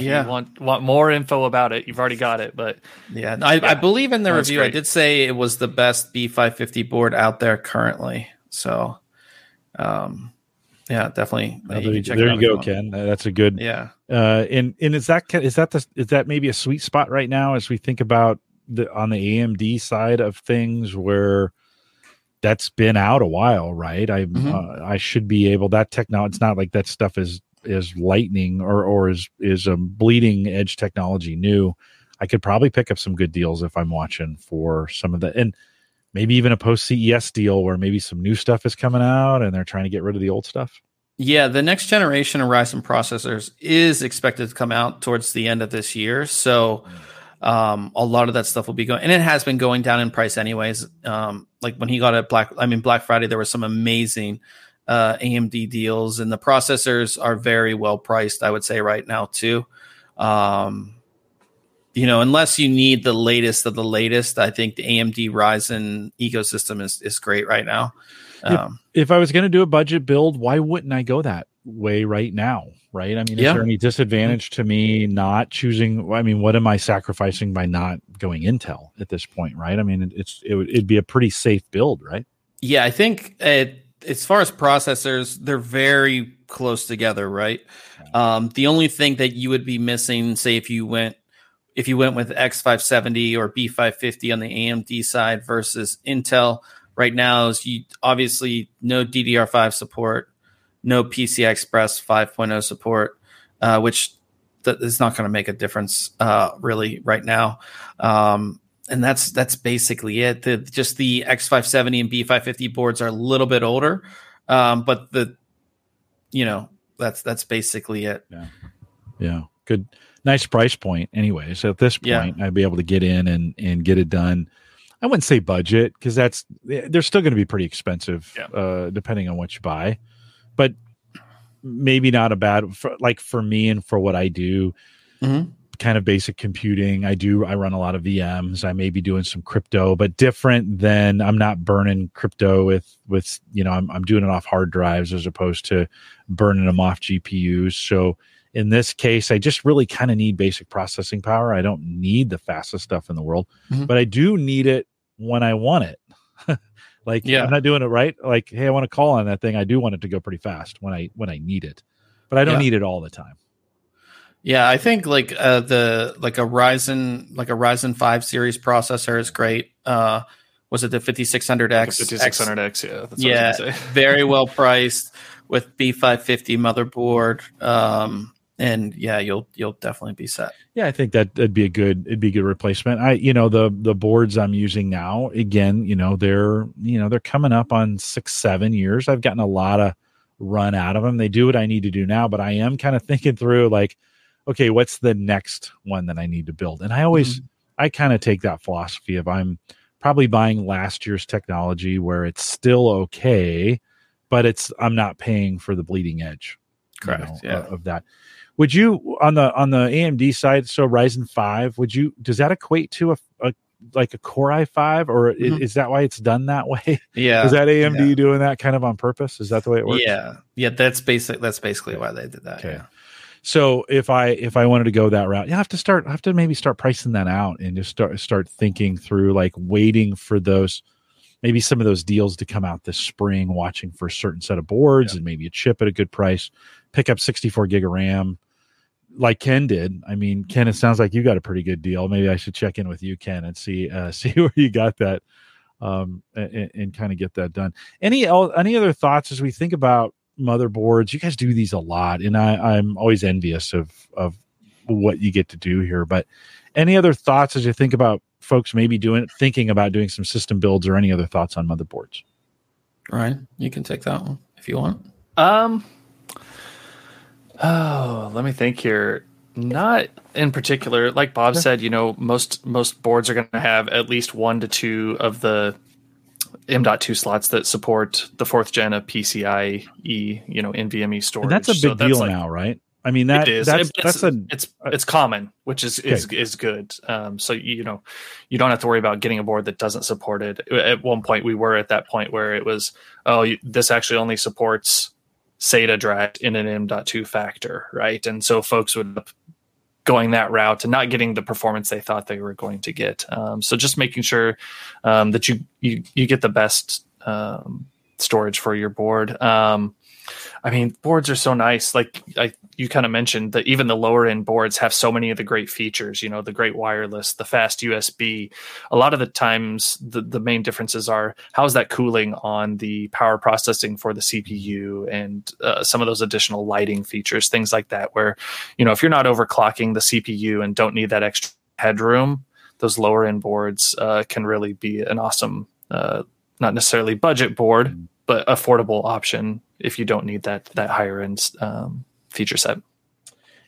yeah. want want more info about it, you've already got it. But yeah, I, yeah. I believe in the That's review. Great. I did say it was the best B550 board out there currently. So, um, Yeah, definitely. Uh, there you, there you go, Ken. Uh, that's a good. Yeah. Uh, and and is that is that the is that maybe a sweet spot right now as we think about the on the AMD side of things where that's been out a while, right? I mm-hmm. uh, I should be able that technology. It's not like that stuff is is lightning or or is is a bleeding edge technology new. I could probably pick up some good deals if I'm watching for some of the and maybe even a post CES deal where maybe some new stuff is coming out and they're trying to get rid of the old stuff. Yeah, the next generation of Ryzen processors is expected to come out towards the end of this year. So um, a lot of that stuff will be going, and it has been going down in price anyways. Um, like when he got it Black, I mean Black Friday, there was some amazing uh, AMD deals, and the processors are very well priced. I would say right now too. Um, you know, unless you need the latest of the latest, I think the AMD Ryzen ecosystem is is great right now. Um, if, if, I was going to do a budget build, why wouldn't I go that way right now? Right? I mean, yeah. is there any disadvantage to me not choosing? I mean, what am I sacrificing by not going Intel at this point? Right? I mean, it's it would it'd be a pretty safe build, right? Yeah, I think it, as far as processors, they're very close together, right? Um, the only thing that you would be missing, say, if you went if you went with X570 or B550 on the AMD side versus Intel right now is you obviously no DDR5 support, no PCI Express 5.0 support, uh, which th- is not going to make a difference uh, really right now. Um, and that's that's basically it. The, just the X570 and B550 boards are a little bit older, um, but the you know that's that's basically it. Yeah, yeah, good nice price point anyway. So at this point, yeah. I'd be able to get in and and get it done. I wouldn't say budget because that's they're still going to be pretty expensive, yeah. uh, depending on what you buy. But maybe not a bad for, like for me and for what I do. Mm-hmm. Kind of basic computing. I do. I run a lot of VMs. I may be doing some crypto, but different than I'm not burning crypto with with you know I'm I'm doing it off hard drives as opposed to burning them off GPUs. So in this case, I just really kind of need basic processing power. I don't need the fastest stuff in the world, mm-hmm. but I do need it when I want it. like yeah. I'm not doing it right. Like, hey, I want to call on that thing. I do want it to go pretty fast when I when I need it. But I don't yeah. need it all the time. Yeah, I think like uh, the like a Ryzen like a Ryzen 5 series processor is great. Uh was it the 5600X? 5600X, yeah. yeah, very well priced with B550 motherboard. Um, and yeah, you'll you'll definitely be set. Yeah, I think that that'd be a good it'd be a good replacement. I you know the the boards I'm using now again, you know they're you know they're coming up on six seven years. I've gotten a lot of run out of them. They do what I need to do now, but I am kind of thinking through like, okay, what's the next one that I need to build? And I always mm-hmm. I kind of take that philosophy of I'm probably buying last year's technology where it's still okay, but it's I'm not paying for the bleeding edge. Correct. You know, yeah. Of that would you on the on the AMD side? So Ryzen five, would you does that equate to a, a like a Core i5, or mm-hmm. is, is, that why it's done that way? Yeah, is that AMD yeah. doing that kind of on purpose? Is that the way it works? Yeah, yeah, that's basic. That's basically why they did that. Okay. Yeah. So if I if I wanted to go that route, you have to start I have to maybe start pricing that out and just start start thinking through like waiting for those maybe some of those deals to come out this spring, watching for a certain set of boards yeah. and maybe a chip at a good price, pick up 64 gig of RAM, like Ken did. I mean, Ken, it sounds like you got a pretty good deal. Maybe I should check in with you, Ken, and see uh, see where you got that, um, and, and kind of get that done. Any any other thoughts as we think about motherboards? You guys do these a lot, and I, I'm always envious of of what you get to do here. But any other thoughts as you think about folks maybe doing thinking about doing some system builds or any other thoughts on motherboards? Ryan, you can take that one if you want. Um, Oh, let me think here. Not in particular. Like Bob yeah. said, you know, most most boards are going to have at least one to two of the M.2 slots that support the fourth gen of PCIe, you know, NVMe storage. And that's a big so deal like, now, right? I mean that is. That's, it's, that's a it's it's common, which is okay. is is good. Um, so you know, you don't have to worry about getting a board that doesn't support it. At one point, we were at that point where it was, oh, this actually only supports SATA drive in an M.2 factor, right? And so folks would going that route and not getting the performance they thought they were going to get. Um, so just making sure um, that you, you you get the best um, storage for your board. Um, I mean, boards are so nice. Like I, you kind of mentioned that even the lower end boards have so many of the great features. You know, the great wireless, the fast USB. A lot of the times, the the main differences are how's that cooling on the power processing for the CPU and uh, some of those additional lighting features, things like that. Where, you know, if you're not overclocking the CPU and don't need that extra headroom, those lower end boards uh, can really be an awesome, uh, not necessarily budget board, mm. But affordable option if you don't need that that higher end um, feature set.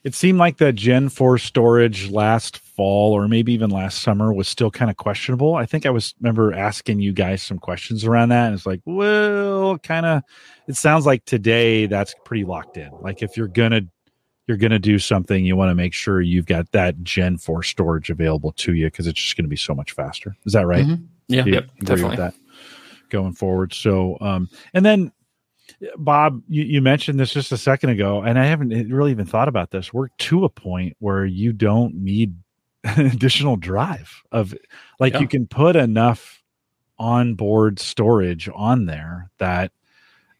It seemed like that Gen 4 storage last fall or maybe even last summer was still kind of questionable. I think I was remember asking you guys some questions around that. And it's like, well, kind of it sounds like today that's pretty locked in. Like if you're gonna you're gonna do something, you want to make sure you've got that Gen 4 storage available to you because it's just gonna be so much faster. Is that right? Mm-hmm. Yeah, yep, definitely. Going forward. So um and then Bob, you, you, mentioned this just a second ago, and I haven't really even thought about this. We're to a point where you don't need additional drive of like yeah. you can put enough onboard storage on there that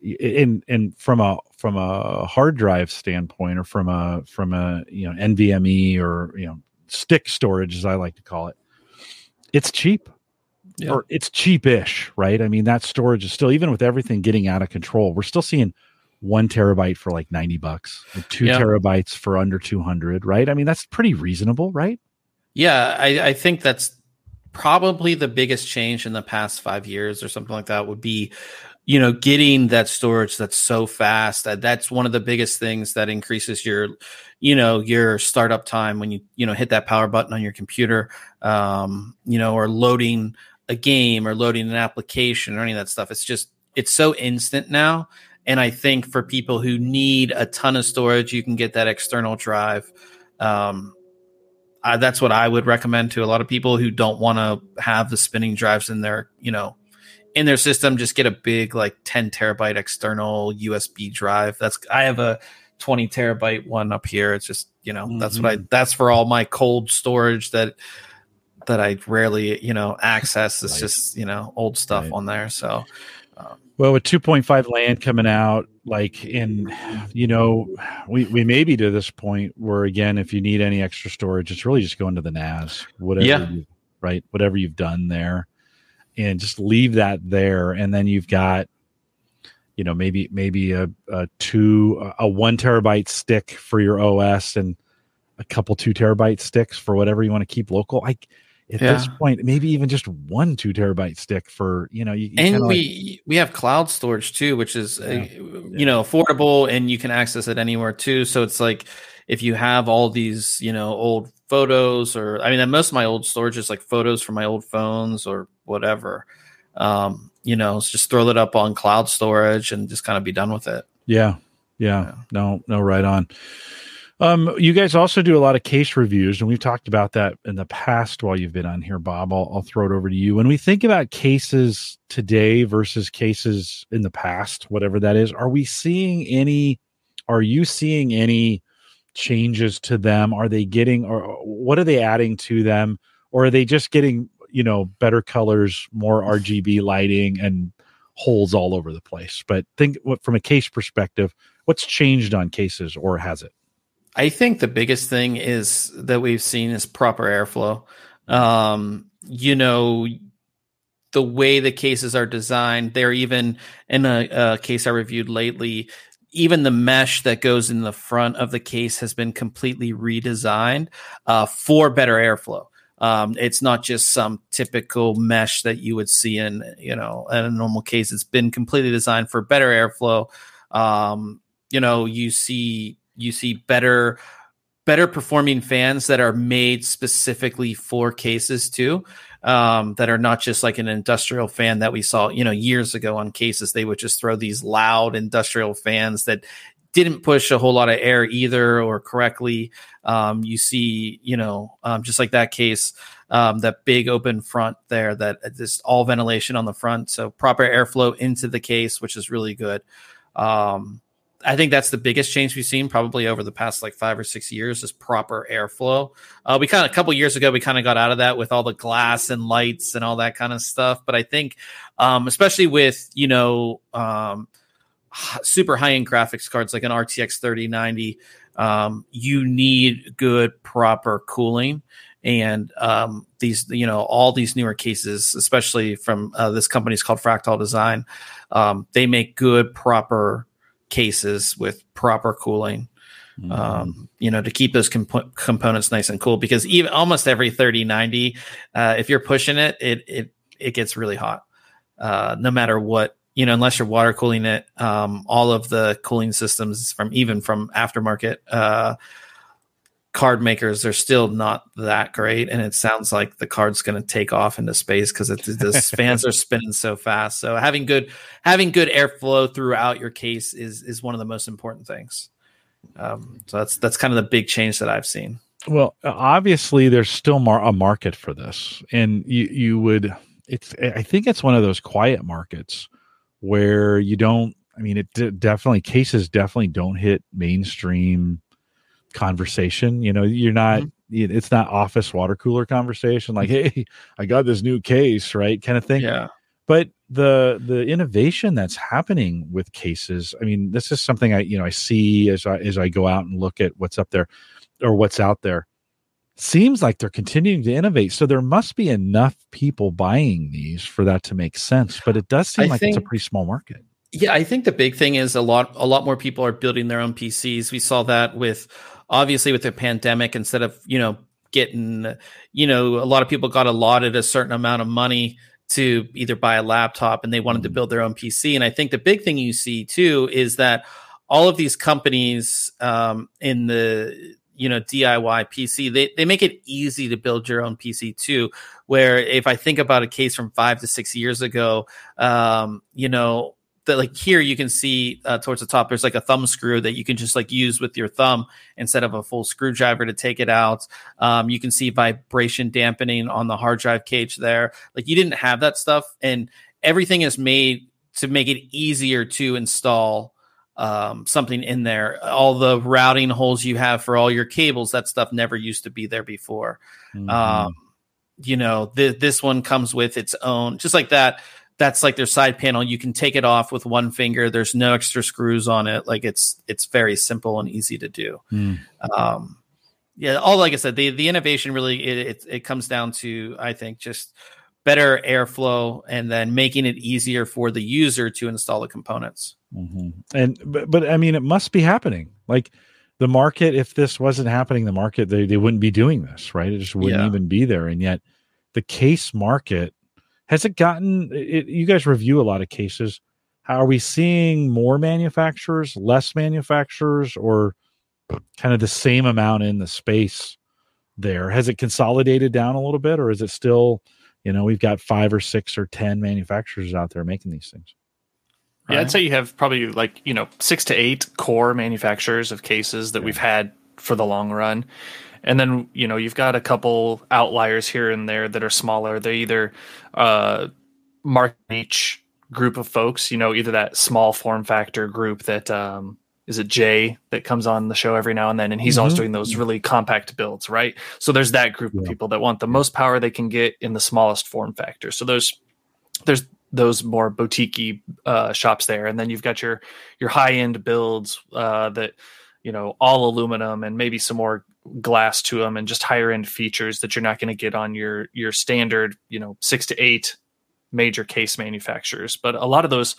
in in from a from a hard drive standpoint or from a from a you know NVMe or you know stick storage as I like to call it, it's cheap yeah. or it's cheapish, right? I mean, that storage is still even with everything getting out of control, we're still seeing one terabyte for like 90 bucks, two yeah. terabytes for under 200, right? I mean, that's pretty reasonable, right? Yeah, I, I think that's probably the biggest change in the past five years or something like that would be you know getting that storage that's so fast that that's one of the biggest things that increases your you know your startup time when you you know hit that power button on your computer um you know or loading a game or loading an application or any of that stuff. It's just it's so instant now. And I think for people who need a ton of storage, you can get that external drive. Um, uh, that's what I would recommend to a lot of people who don't want to have the spinning drives in their, you know, in their system. Just get a big like 10 terabyte external USB drive. That's I have a 20 terabyte one up here. It's just you know mm-hmm. that's what I mm-hmm. that's for all my cold storage that that I rarely, you know, access. It's right. just, you know, old stuff right. on there. So, um, well, with 2.5 LAN coming out, like in, you know, we, we may be to this point where, again, if you need any extra storage, it's really just going to the NAS, whatever, yeah. you, right? Whatever you've done there, and just leave that there. And then you've got, you know, maybe, maybe a, a two, a one terabyte stick for your OS and a couple two terabyte sticks for whatever you want to keep local. I, at yeah. this point maybe even just one two terabyte stick for you know you, you and we like, we have cloud storage too which is uh, yeah. uh, you know affordable and you can access it anywhere too. So it's like if you have all these you know old photos or i mean most of my old storage is like photos from my old phones or whatever. Um you know just throw it up on cloud storage and just kind of be done with it. Yeah. Yeah, yeah. no no right on um, you guys also do a lot of case reviews, and we've talked about that in the past while you've been on here, Bob. I'll, I'll throw it over to you. When we think about cases today versus cases in the past, whatever that is, are we seeing any? Are you seeing any changes to them? Are they getting, or what are they adding to them, or are they just getting, you know, better colors, more RGB lighting, and holes all over the place? But think from a case perspective, what's changed on cases, or has it? I think the biggest thing is that we've seen is proper airflow. Um, you know, the way the cases are designed, they're even in a, a, case I reviewed lately. Even the mesh that goes in the front of the case has been completely redesigned uh, for better airflow. Um, it's not just some typical mesh that you would see in you know in a normal case. It's been completely designed for better airflow. Um, you know, you see you see better better performing fans that are made specifically for cases too um, that are not just like an industrial fan that we saw you know years ago on cases. They would just throw these loud industrial fans that didn't push a whole lot of air either or correctly. Um, you see you know um, just like that case um, that big open front there that is all ventilation on the front. So proper airflow into the case which is really good. Um, I think that's the biggest change we've seen probably over the past like five or six years is proper airflow. Uh, we kind of a couple years ago we kind of got out of that with all the glass and lights and all that kind of stuff. But I think, um, especially with you know um, super high end graphics cards like an RTX 3090, um, you need good proper cooling and um, these you know all these newer cases especially from uh, this company is called fractal design um, they make good proper cases with proper cooling mm-hmm. um, you know to keep those comp- components nice and cool because even almost every 3090 uh, if you're pushing it it it it gets really hot uh, no matter what you know unless you're water cooling it um, all of the cooling systems from even from aftermarket uh, card makers they're still not that great and it sounds like the card's going to take off into space because the fans are spinning so fast. So having good having good airflow throughout your case is is one of the most important things. Um, so that's that's kind of the big change that i've seen. Well obviously there's still more a market for this and you you would it's i think it's one of those quiet markets where you don't i mean it d- definitely cases definitely don't hit mainstream conversation. You know, you're not. Mm-hmm. It's not office water cooler conversation like, "Hey, I got this new case," right? Kind of thing. Yeah. But the the innovation that's happening with cases, I mean, this is something I you know I see as I as I go out and look at what's up there or what's out there. Seems like they're continuing to innovate, so there must be enough people buying these for that to make sense. But it does seem I like think, it's a pretty small market. Yeah, I think the big thing is a lot a lot more people are building their own PCs. We saw that with obviously with the pandemic, instead of you know getting you know a lot of people got allotted a certain amount of money to either buy a laptop and they wanted to mm-hmm. build their own PC. And I think the big thing you see too is that all of these companies um, in the you know DIY PC they they make it easy to build your own PC too. Where if I think about a case from five to six years ago, um, you know that like here you can see uh, towards the top there's like a thumb screw that you can just like use with your thumb instead of a full screwdriver to take it out. Um, you can see vibration dampening on the hard drive cage there. Like you didn't have that stuff and everything is made to make it easier to install um, something in there. All the routing holes you have for all your cables that stuff never used to be there before. Mm-hmm. um, you know th- this one comes with its own just like that that's like their side panel. You can take it off with one finger. There's no extra screws on it. Like it's it's very simple and easy to do. Mm. Um, yeah, all like I said, the the innovation really it, it, it comes down to I think just better airflow and then making it easier for the user to install the components. Mm-hmm. And but, but I mean, it must be happening. Like the market, if this wasn't happening, the market they they wouldn't be doing this, right? It just wouldn't yeah. even be there. And yet, the case market has it gotten it, you guys review a lot of cases how are we seeing more manufacturers less manufacturers or kind of the same amount in the space there has it consolidated down a little bit or is it still you know we've got five or six or ten manufacturers out there making these things right? yeah i'd say you have probably like you know six to eight core manufacturers of cases that yeah. we've had for the long run and then you know you've got a couple outliers here and there that are smaller they either uh mark each group of folks you know either that small form factor group that um is it jay that comes on the show every now and then and he's mm-hmm. always doing those really compact builds right so there's that group yeah. of people that want the most power they can get in the smallest form factor so there's there's those more boutique uh, shops there and then you've got your your high end builds uh, that you know all aluminum and maybe some more glass to them and just higher end features that you're not going to get on your your standard you know six to eight major case manufacturers. But a lot of those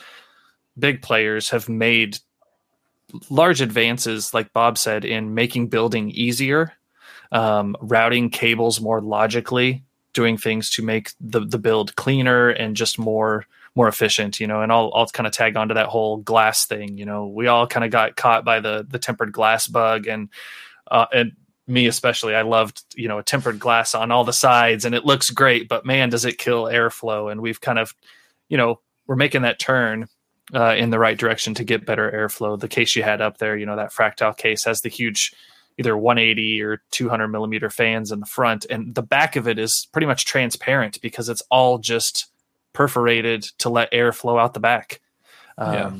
big players have made large advances like bob said in making building easier um, routing cables more logically doing things to make the, the build cleaner and just more more efficient you know and I'll, I'll kind of tag onto that whole glass thing you know. We all kind of got caught by the the tempered glass bug and uh, and me especially i loved you know a tempered glass on all the sides and it looks great but man does it kill airflow. And we've kind of you know we're making that turn uh, in the right direction to get better airflow. The case you had up there you know that fractal case has the huge either 180 or 200 millimeter fans in the front. And the back of it is pretty much transparent because it's all just perforated to let air flow out the back. Um, yeah.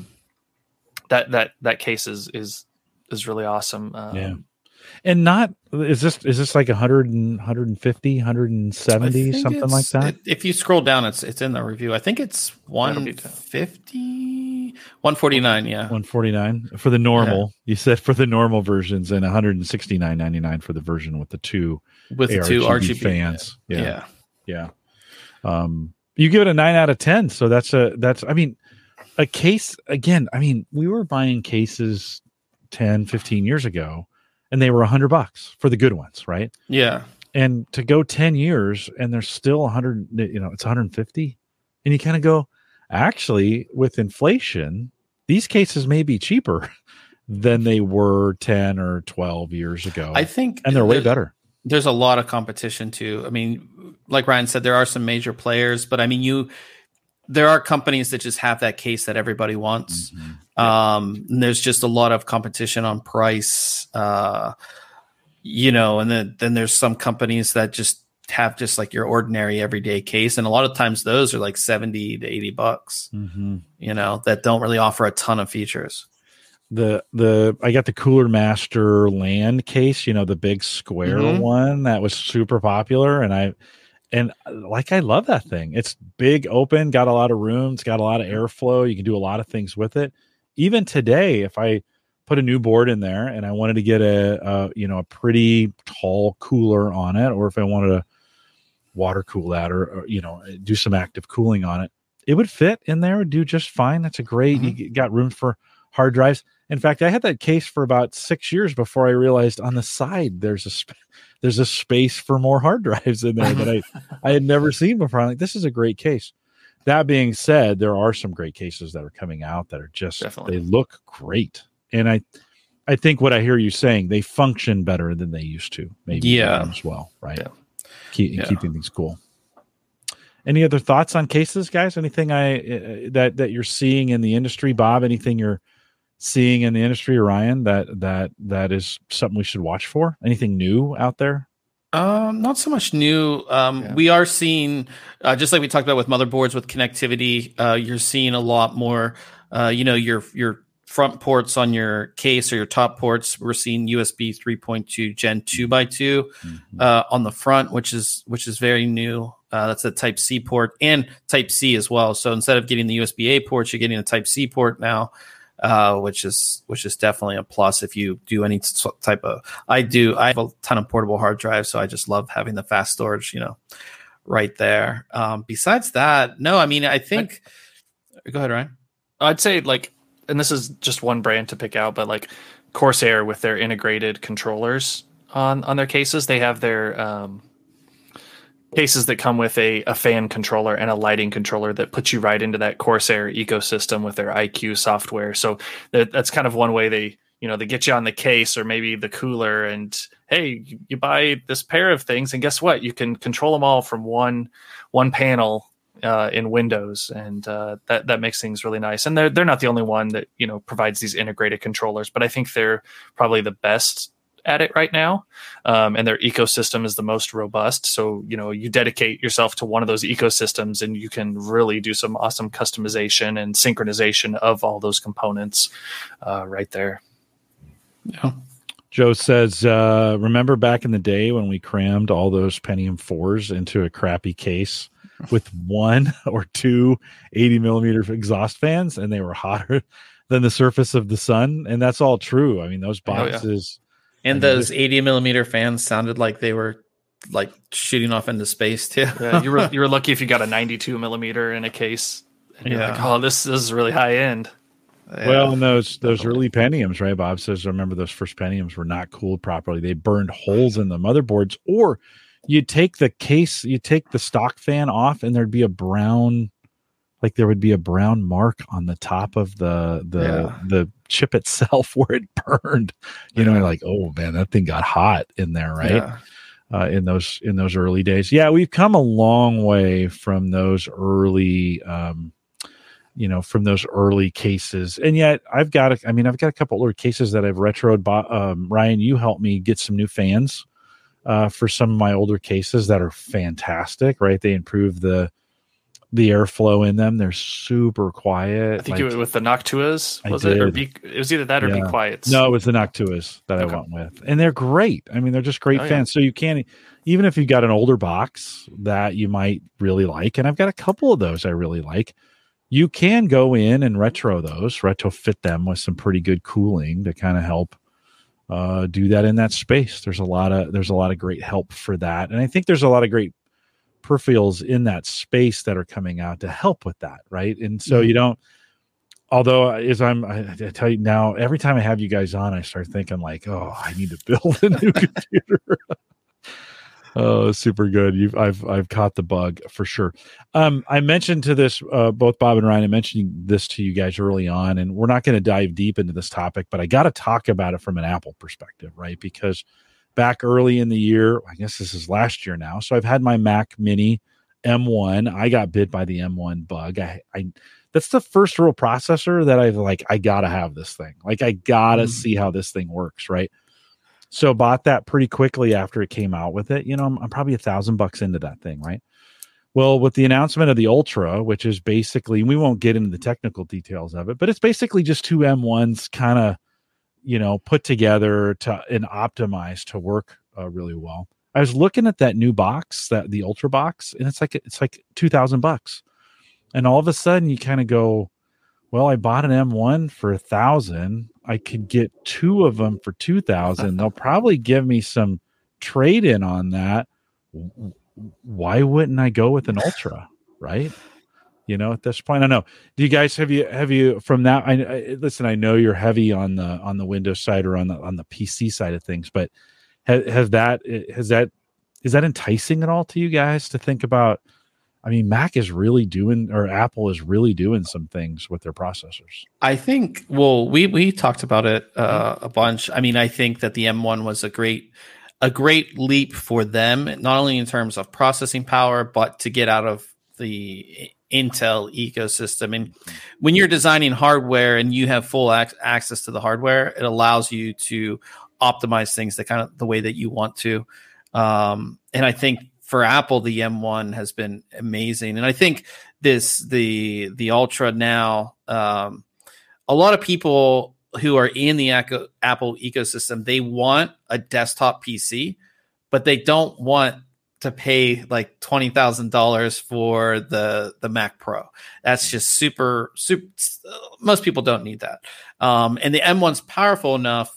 that that that case is is is really awesome. Um, yeah and not is this is this like 100 and 150 170 something like that if you scroll down it's it's in the review i think it's 150 149 yeah 149 for the normal. You said for the normal versions and 169.99 for the version with the two with the two RGB RGB fans. Yeah. Yeah. Yeah. Um, you give it a nine out of 10. So that's a, that's, I mean, a case again. I mean, we were buying cases 10, 15 years ago and they were a hundred bucks for the good ones. Right. Yeah. And to go 10 years and there's still a hundred, you know, it's 150 and you kind of go, actually with inflation, these cases may be cheaper than they were 10 or 12 years ago. I think and they're way better. there's a lot of competition too. I mean, like Ryan said, there are some major players, but I mean, you there are companies that just have that case that everybody wants. Mm-hmm. Um, and there's just a lot of competition on price, uh, you know, and then then there's some companies that just have just like your ordinary everyday case, and a lot of times those are like seventy to eighty bucks, Mm-hmm. you know, that don't really offer a ton of features. The the I got the Cooler Master Land case, you know, the big square Mhm. one that was super popular, and I and like I love that thing. It's big, open, got a lot of room, it's got a lot of airflow. You can do a lot of things with it. Even today, if I put a new board in there and I wanted to get a, a you know a pretty tall cooler on it, or if I wanted to water cool that or, or you know uh, do some active cooling on it, it would fit in there, do just fine. That's a great. You mm-hmm. got room for hard drives. In fact, I had that case for about six years before I realized on the side there's a sp- there's a space for more hard drives in there that I I had never seen before. I'm like, this is a great case. That being said, there are some great cases that are coming out that are just Definitely. they look great, and I I think what I hear you saying they function better than they used to. Maybe Yeah. as well, right? Yeah. Keep, Yeah. keeping things cool. Any other thoughts on cases, guys? Anything I uh, that that you're seeing in the industry, Bob? Anything you're seeing in the industry, Ryan? That that that is something we should watch for. Anything new out there? Um, not so much new. Um, Yeah. we are seeing, uh, just like we talked about with motherboards with connectivity, uh, you're seeing a lot more. Uh, you know, your your front ports on your case or your top ports. We're seeing USB 3.2 Gen two by two uh, on the front, which is which is very new. Uh, that's a Type C port and Type C as well. So instead of getting the USB A ports, you're getting a Type C port now, uh, which is which is definitely a plus if you do any type of. I do. I have a ton of portable hard drives, so I just love having the fast storage. You know, right there. Um, besides that, no. I mean, I think. Go ahead, Ryan. I'd say like, and this is just one brand to pick out, but like Corsair with their integrated controllers on on their cases, they have their um, cases that come with a, a fan controller and a lighting controller that puts you right into that Corsair ecosystem with their iCUE software. So that, that's kind of one way they you know they get you on the case or maybe the cooler and hey you, buy this pair of things and guess what you can control them all from one one panel uh, in Windows, and uh, that that makes things really nice. And they're they're not the only one that you know provides these integrated controllers, but I think they're probably the best at it right now, um, and their ecosystem is the most robust. So you know you dedicate yourself to one of those ecosystems, and you can really do some awesome customization and synchronization of all those components uh, right there. Yeah. Joe says, uh, "Remember back in the day when we crammed all those Pentium fours into a crappy case with one or two 80 millimeter exhaust fans, and they were hotter than the surface of the sun." And that's all true. I mean, those Oh, yeah. Boxes. And I mean, those 80 millimeter fans sounded like they were like shooting off into space too. Yeah, you were you were lucky if you got a 92 millimeter in a case. And you're Yeah. like, oh, this, this is really high end. Well, and those those early Pentiums, right? Bob says, remember those first Pentiums were not cooled properly. They burned holes in the motherboards, or you take the case, you take the stock fan off, and there'd be a brown, like there would be a brown mark on the top of the the Yeah. the chip itself where it burned. You know, Yeah. you're like, oh man, that thing got hot in there, right? Yeah. uh, in those in those early days. Yeah, we've come a long way from those early, um, you know, from those early cases. And yet, I've got, a, I mean, I've got a couple older cases that I've retroed. Um, Ryan, you helped me get some new fans uh, for some of my older cases that are fantastic. Right, they improve the the airflow in them. They're super quiet. I think like- it was with the Noctuas, was it? Or be, it was either that or Be Quiet. No, it was the Noctuas that Okay. I went with, and they're great. I mean, they're just great Oh, yeah. fans. So you can't, even if you got an older box that you might really like, and I've got a couple of those I really like. you can go in and retro those, retrofit them with some pretty good cooling to kind of help uh, do that in that space. There's a lot of there's a lot of great help for that, and I think there's a lot of great peripherals in that space that are coming out to help with that, right? And so mm-hmm. you don't. Although as I'm, I, I, tell you now, every time I have you guys on, I start thinking like, oh, I need to build a new computer. Oh, super good. You've I've I've caught the bug for sure. Um, I mentioned to this uh, both Bob and Ryan. I mentioned this to you guys early on, and we're not going to dive deep into this topic, but I got to talk about it from an Apple perspective, right? Because back early in the year, I guess this is last year now. So I've had my Mac Mini M1. I got bit by the M1 bug. I, I that's the first real processor that I've like. I gotta have this thing. Like I gotta mm. see how this thing works, right? So bought that pretty quickly after it came out with it. You know, I'm, I'm probably a thousand bucks into that thing, right? Well, with the announcement of the Ultra, which is basically, we won't get into the technical details of it, but it's basically just two M1s kind of, you know, put together to and optimized to work uh, really well. I was looking at that new box, that the Ultra box, and it's like it's like two thousand bucks, and all of a sudden you kind of go, well, I bought an M1 for a thousand. I could get two of them for 2000. They'll probably give me some trade in on that. Why wouldn't I go with an Ultra, right? You know, at this point, I know. Do you guys have you have you from that? I, I listen. I know you're heavy on the on the Windows side or on the on the PC side of things, but has, has that has that is that enticing at all to you guys to think about? I mean, Mac is really doing, or Apple is really doing some things with their processors. I think. Well, we we talked about it uh, a bunch. I mean, I think that the M1 was a great a great leap for them, not only in terms of processing power, but to get out of the Intel ecosystem. And when you're designing hardware and you have full ac- access to the hardware, it allows you to optimize things the kind of the way that you want to. Um, and I think for Apple, the M1 has been amazing, and I think this the the Ultra now. Um, a lot of people who are in the Apple ecosystem they want a desktop PC, but they don't want to pay like twenty thousand dollars for the the Mac Pro. That's just super super. Most people don't need that, um, and the M1's powerful enough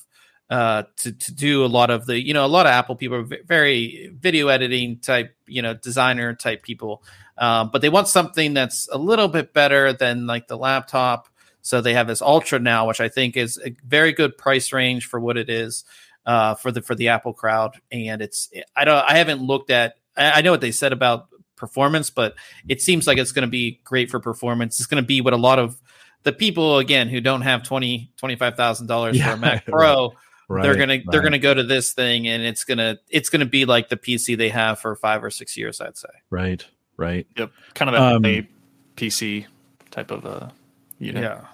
uh, to to do a lot of the you know a lot of Apple people are very video editing type you know designer type people, um, but they want something that's a little bit better than like the laptop. So they have this Ultra now, which I think is a very good price range for what it is uh, for the for the Apple crowd. And it's I don't I haven't looked at I know what they said about performance, but it seems like it's going to be great for performance. It's going to be what a lot of the people again who don't have twenty twenty five thousand dollars for a Mac Pro Right, they're gonna right. they're gonna go to this thing and it's gonna it's gonna be like the PC they have for five or six years, I'd say. Right, right. Yep, kind of a um, PC type of a unit. Yeah.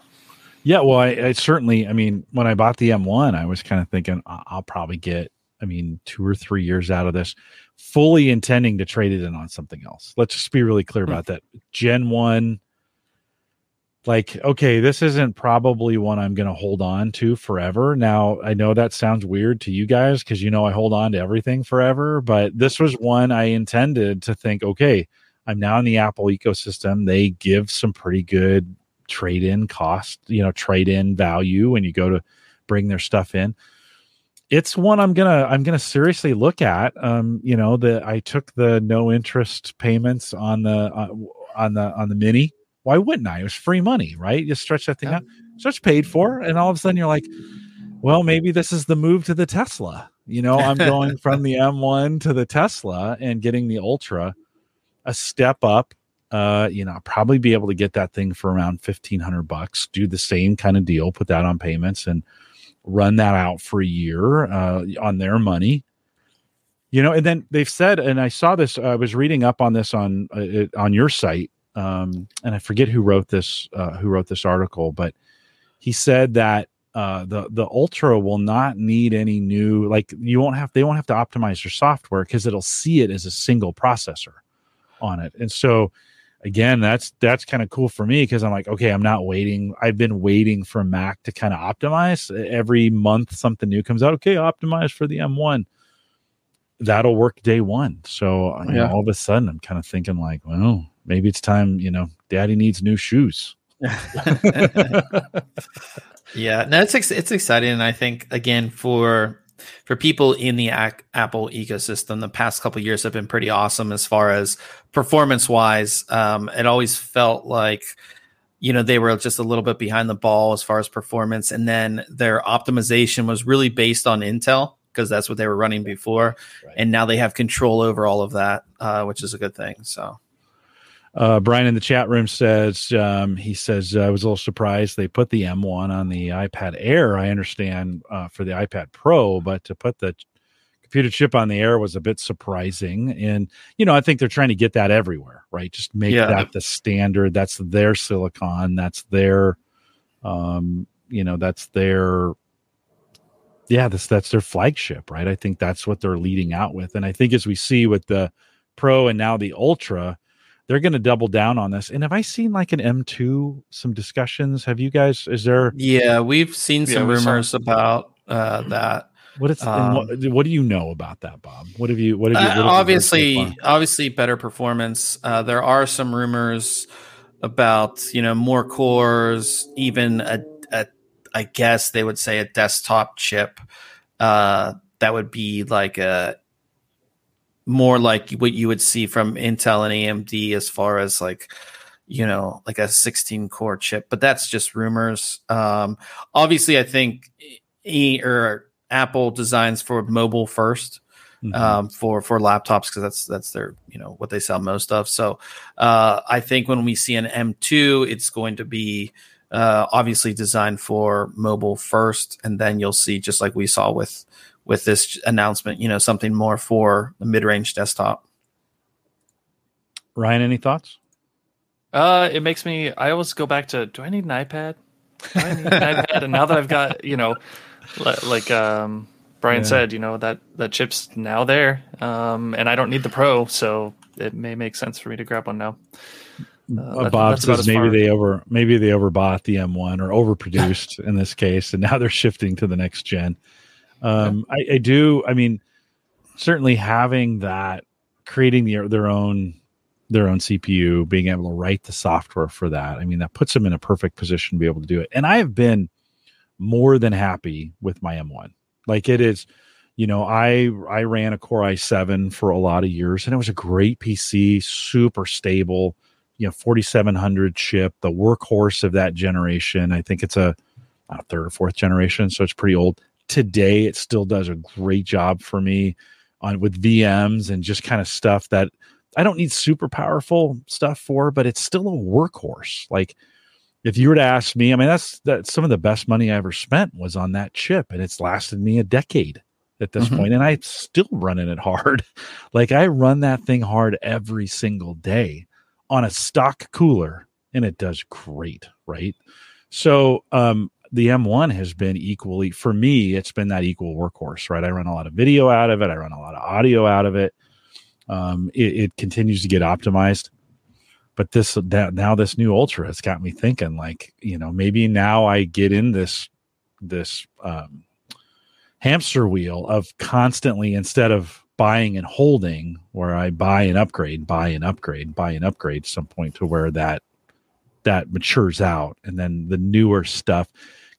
Yeah, well, I, I, certainly. I mean, when I bought the M1, I was kind of thinking I'll probably get, I mean, two or three years out of this, fully intending to trade it in on something else. Let's just be really clear hmm. about that. Gen one, like okay this isn't probably one i'm going to hold on to forever now i know that sounds weird to you guys because you know i hold on to everything forever but this was one i intended to think okay i'm now in the apple ecosystem they give some pretty good trade in cost you know trade in value when you go to bring their stuff in it's one i'm gonna i'm gonna seriously look at um you know the i took the no interest payments on the uh, on the on the mini why wouldn't I? It was free money, right? You stretch that thing yeah. out, so it's paid for, and all of a sudden you're like, well, maybe this is the move to the Tesla. You know, I'm going from the M1 to the Tesla and getting the Ultra, a step up. Uh, you know, probably be able to get that thing for around fifteen hundred bucks. Do the same kind of deal, put that on payments, and run that out for a year uh, on their money. You know, and then they've said, and I saw this. I was reading up on this on uh, on your site um, and I forget who wrote this uh, who wrote this article, but he said that uh, the the Ultra will not need any new like you won't have they won't have to optimize your software because it'll see it as a single processor on it, and so again that's that's kind of cool for me because i'm like okay i'm not waiting i've been waiting for mac to kind of optimize every month something new comes out okay optimize for the m1 that'll work day one so uh, yeah. know, all of a sudden i'm kind of thinking like well maybe it's time. You know, Daddy needs new shoes. yeah, no, it's ex- it's exciting, and I think again for for people in the ac- Apple ecosystem, the past couple years have been pretty awesome as far as performance wise. Um, it always felt like you know they were just a little bit behind the ball as far as performance, and then their optimization was really based on Intel because that's what they were running before, right. and now they have control over all of that, uh, which is a good thing. So. Uh, Brian in the chat room says um, he says uh, I was a little surprised they put the M1 on the iPad Air. I understand uh, for the iPad Pro, but to put the computer chip on the Air was a bit surprising. And you know, I think they're trying to get that everywhere, right? Just make yeah. that the standard. That's their silicon. That's their, um, you know, that's their. Yeah, that's that's their flagship, right? I think that's what they're leading out with, and I think as we see with the Pro and now the Ultra, they're going to double down on this. And have I seen like an M2 some discussions? Have you guys? Is there? Yeah, we've seen some yeah, rumors about uh, that. What is um, what, what, do you know about that, Bob? What have you? What have you? What have uh, obviously, so obviously, better performance. Uh, there are some rumors about you know more cores, even a, a I guess they would say a desktop chip uh, that would be like a more like what you would see from Intel and AMD as far as like you know like a 16 core chip but that's just rumors um obviously i think e or apple designs for mobile 1st mm-hmm. um for for laptops because that's that's their you know what they sell most of so uh i think when we see an m2 it's going to be uh obviously designed for mobile first and then you'll see just like we saw with with this announcement, you know, something more for the mid-range desktop. Ryan, any thoughts? Uh, it makes me. I always go back to: Do I need an iPad? Do I need an iPad? And now that I've got, you know, like um, Brian yeah. said, you know that that chip's now there, um, and I don't need the Pro, so it may make sense for me to grab one now. Uh, Bob says maybe far. they over maybe they overbought the M1 or overproduced in this case, and now they're shifting to the next gen. Um, I, I, do. I mean, certainly having that, creating the, their own their own CPU, being able to write the software for that. I mean, that puts them in a perfect position to be able to do it. And I have been more than happy with my M1. Like it is, you know, I I ran a Core i7 for a lot of years, and it was a great PC, super stable. You know, 4700 chip, the workhorse of that generation. I think it's a, a third or fourth generation, so it's pretty old today it still does a great job for me on with VMs and just kind of stuff that I don't need super powerful stuff for, but it's still a workhorse. Like if you were to ask me, I mean that's that's some of the best money I ever spent was on that chip and it's lasted me a decade at this mm-hmm. point, and I'm still running it hard. like I run that thing hard every single day on a stock cooler and it does great, right? So um the M1 has been equally for me. It's been that equal workhorse, right? I run a lot of video out of it. I run a lot of audio out of it. Um, it, it continues to get optimized, but this that, now this new Ultra has got me thinking, like you know, maybe now I get in this this um, hamster wheel of constantly instead of buying and holding, where I buy and upgrade, buy and upgrade, buy and upgrade, some point to where that that matures out, and then the newer stuff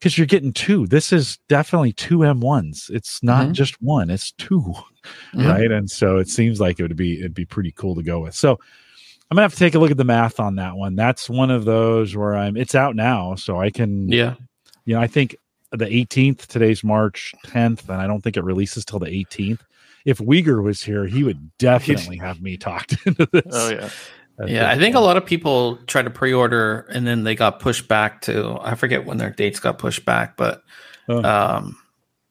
because you're getting two. This is definitely two M1s. It's not mm-hmm. just one, it's 2 mm-hmm. right? And so it seems like it would be it'd be pretty cool to go with. So I'm gonna have to take a look at the math on that one. That's one of those where I'm it's out now, so I can yeah. You know, I think the 18th, today's March 10th, and I don't think it releases till the 18th. If Wieger was here, he would definitely have me talked into this. Oh yeah yeah, I think a lot of people try to pre-order and then they got pushed back to I forget when their dates got pushed back, but oh. um,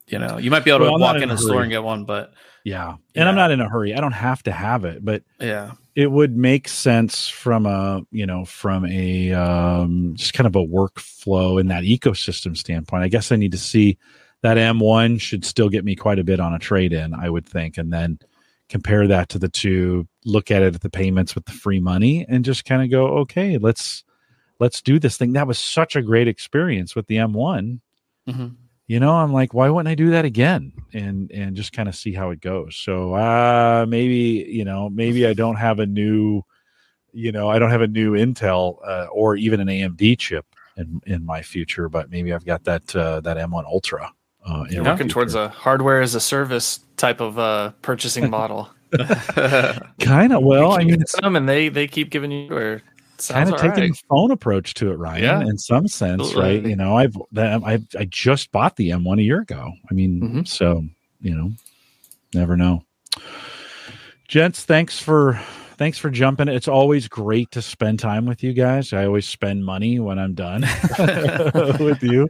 you know, you might be able well, to walk in, in the store and get one, but yeah. And I'm not in a hurry. I don't have to have it, but yeah, it would make sense from a, you know, from a um just kind of a workflow in that ecosystem standpoint. I guess I need to see that M1 should still get me quite a bit on a trade in, I would think. And then compare that to the two look at it at the payments with the free money and just kind of go okay let's let's do this thing that was such a great experience with the m1 mm-hmm. you know i'm like why wouldn't i do that again and and just kind of see how it goes so uh maybe you know maybe i don't have a new you know, I don't have a new Intel uh, or even an AMD chip in in my future, but maybe I've got that uh, that M1 Ultra. Uh, You're working towards a hardware as a service type of uh, purchasing model. kind of well. I mean, some and they they keep giving you or kind of taking alright. a phone approach to it, Ryan. Yeah. in some sense, right? You know, I've I I just bought the M1 a year ago. I mean, Mhm. so you know, never know. Gents, thanks for thanks for jumping. It's always great to spend time with you guys. I always spend money when I'm done with you,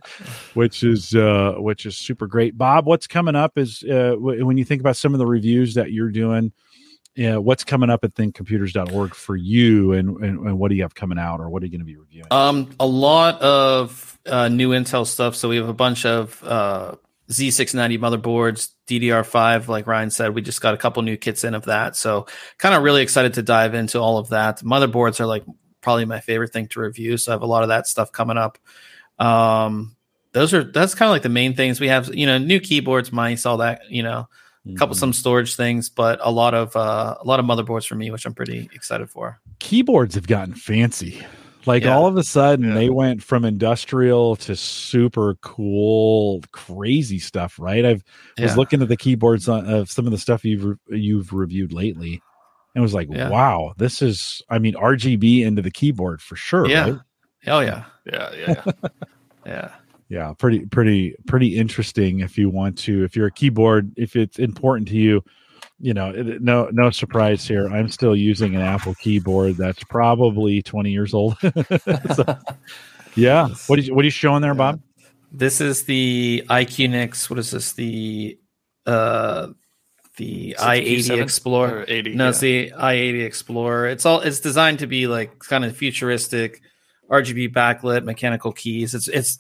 which is uh which is super great. Bob, what's coming up is uh w- when you think about some of the reviews that you're doing yeah, what's coming up at thinkcomputers.org for you and, and, and what do you have coming out or what are you going to be reviewing? Um, a lot of uh, new Intel stuff. So we have a bunch of uh, Z690 motherboards, DDR5. Like Ryan said, we just got a couple new kits in of that. So kind of really excited to dive into all of that. Motherboards are like probably my favorite thing to review. So I have a lot of that stuff coming up. Um, those are that's kind of like the main things we have. You know, new keyboards, mice, all that. You know, a couple Mhm. some storage things, but a lot of uh, a lot of motherboards for me, which I'm pretty excited for. keyboards have gotten fancy. Like Yeah. all of a sudden, Yeah. they went from industrial to super cool, crazy stuff. Right? I've was looking at the keyboards on, of some of the stuff you've re- you've reviewed lately, and was like, Yeah. wow, this is. I mean, RGB into the keyboard for sure. Yeah. right? Oh yeah, Yeah, yeah. yeah. yeah pretty pretty pretty interesting if you want to if you're a keyboard if it's important to you you know it, no no surprise here i'm still using an apple keyboard that's probably 20 years old So, yeah what are you what are you showing there bob This is the IQNX. What is this? The uh the Is it the i80 Explorer. 80, no, yeah. it's the i80 Explorer. It's all it's designed to be like kind of futuristic, RGB backlit, mechanical keys. It's it's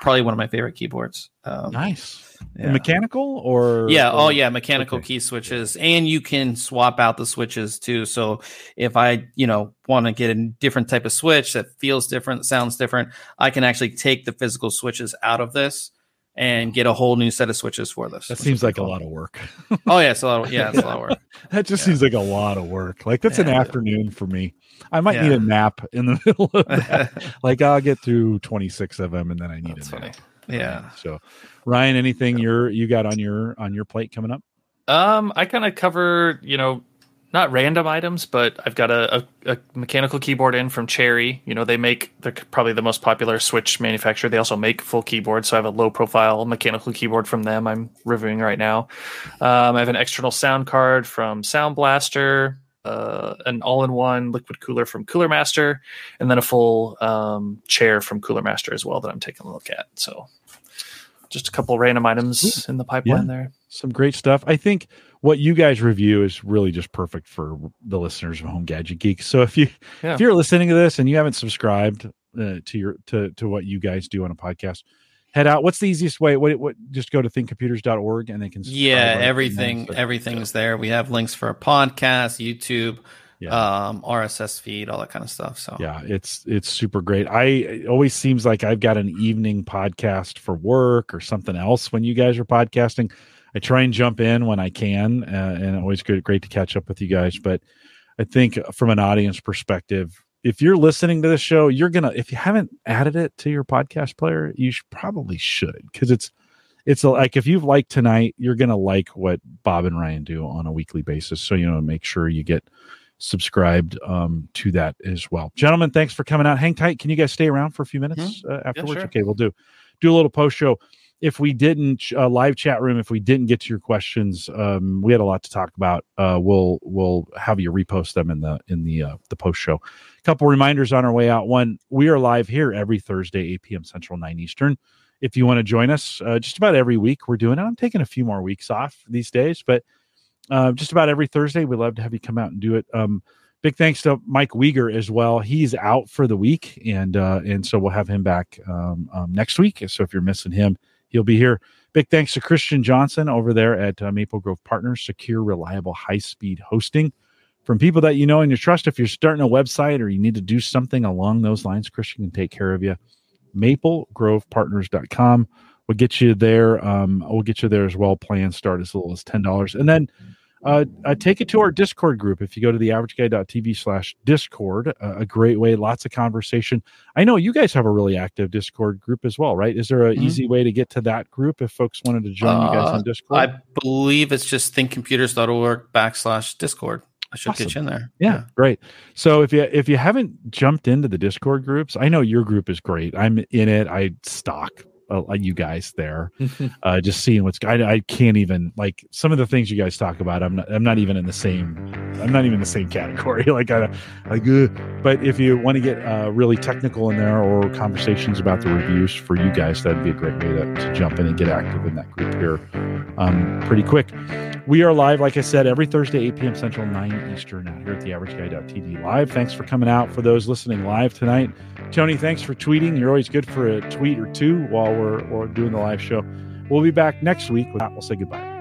probably one of my favorite keyboards. Um, nice yeah. mechanical or Yeah. or- Oh, yeah. Mechanical okay. key switches, and you can swap out the switches too. So if I, you know, want to get a different type of switch that feels different, sounds different, I can actually take the physical switches out of this and get a whole new set of switches for this. that seems like pretty a lot of work Oh yeah, it's a lot. Of, yeah, it's a lot of work. that just Yeah. seems like a lot of work like that's an Yeah. afternoon for me i might need a nap in the middle of that like i'll get through 26 of them and then i need That's a funny. Nap yeah. So, Ryan, anything you're you got on your on your plate coming up? Um, I kind of cover, you know, not random items, but I've got a, a, a mechanical keyboard in from Cherry. You know, they make they're probably the most popular Switch manufacturer. They also make full keyboards, so I have a low profile mechanical keyboard from them. I'm reviewing right now. Um, I have an external sound card from Sound Blaster. Uh, an all-in-one liquid cooler from Cooler Master, and then a full um, chair from Cooler Master as well that I'm taking a look at. So, just a couple random items in the pipeline there. Some great stuff. I think what you guys review is really just perfect for the listeners of Home Gadget Geek. So if you Yeah. if you're listening to this and you haven't subscribed uh, to your to to what you guys do on a podcast, head out. What's the easiest way? What what just go to thinkcomputers.org and they can subscribe Yeah, right everything So- everything's there. We have links for a podcast, YouTube, Yeah. um, RSS feed, all that kind of stuff. So yeah it's it's super great i it always seems like i've got an evening podcast for work or something else when you guys are podcasting i try and jump in when i can uh, and always good great to catch up with you guys but i think from an audience perspective if you're listening to this show you're gonna if you haven't added it to your podcast player you should, probably should because it's it's like if you've liked tonight you're gonna like what bob and ryan do on a weekly basis so you know make sure you get subscribed um, to that as well. Gentlemen, thanks for coming out. Hang tight. Can you guys stay around for a few minutes uh, afterwards? sure. Okay, we'll do do a little post show. If we didn't uh, live chat room, if we didn't get to your questions, um, we had a lot to talk about. Uh, we'll we'll have you repost them in the in the uh, the post show. A couple reminders on our way out. One, we are live here every Thursday, 8 p.m. Central, 9 Eastern. If you want to join us, uh, just about every week we're doing it. I'm taking a few more weeks off these days, but uh, just about every Thursday. We'd love to have you come out and do it. Um, big thanks to Mike Wieger as well. He's out for the week, and uh, and so we'll have him back um, um, next week. So if you're missing him, he'll be here. Big thanks to Christian Johnson over there at uh, Maple Grove Partners, secure, reliable, high speed hosting from people that you know and you trust. If you're starting a website or you need to do something along those lines, Christian can take care of you. MapleGrovePartners.com. We'll get you there. Um, we'll get you there as well. Plans start as little as ten dollars, and then uh, uh, take it to our Discord group. If you go to the averageguy.tv slash Discord, uh, a great way, lots of conversation. I know you guys have a really active Discord group as well, right? Is there an mm-hmm. easy way to get to that group if folks wanted to join you guys on uh, Discord? I believe it's just thinkcomputers.org backslash Discord. I should awesome. get you in there. Yeah, yeah, great. So if you if you haven't jumped into the Discord groups, I know your group is great. I'm in it. I stock uh, you guys there. uh, just seeing what's I, I can't even like some of the things you guys talk about. I'm not I'm not even in the same I'm not even in the same category. like I like uh, but if you want to get uh, really technical in there or conversations about the reviews for you guys, that'd be a great way to, to jump in and get active in that group here um, pretty quick. We are live, like I said, every Thursday, 8 p.m. Central, 9 Eastern, out here at the averageguy.tv live. Thanks for coming out for those listening live tonight. Tony, thanks for tweeting. You're always good for a tweet or two while we're, we're doing the live show. We'll be back next week. We'll say goodbye.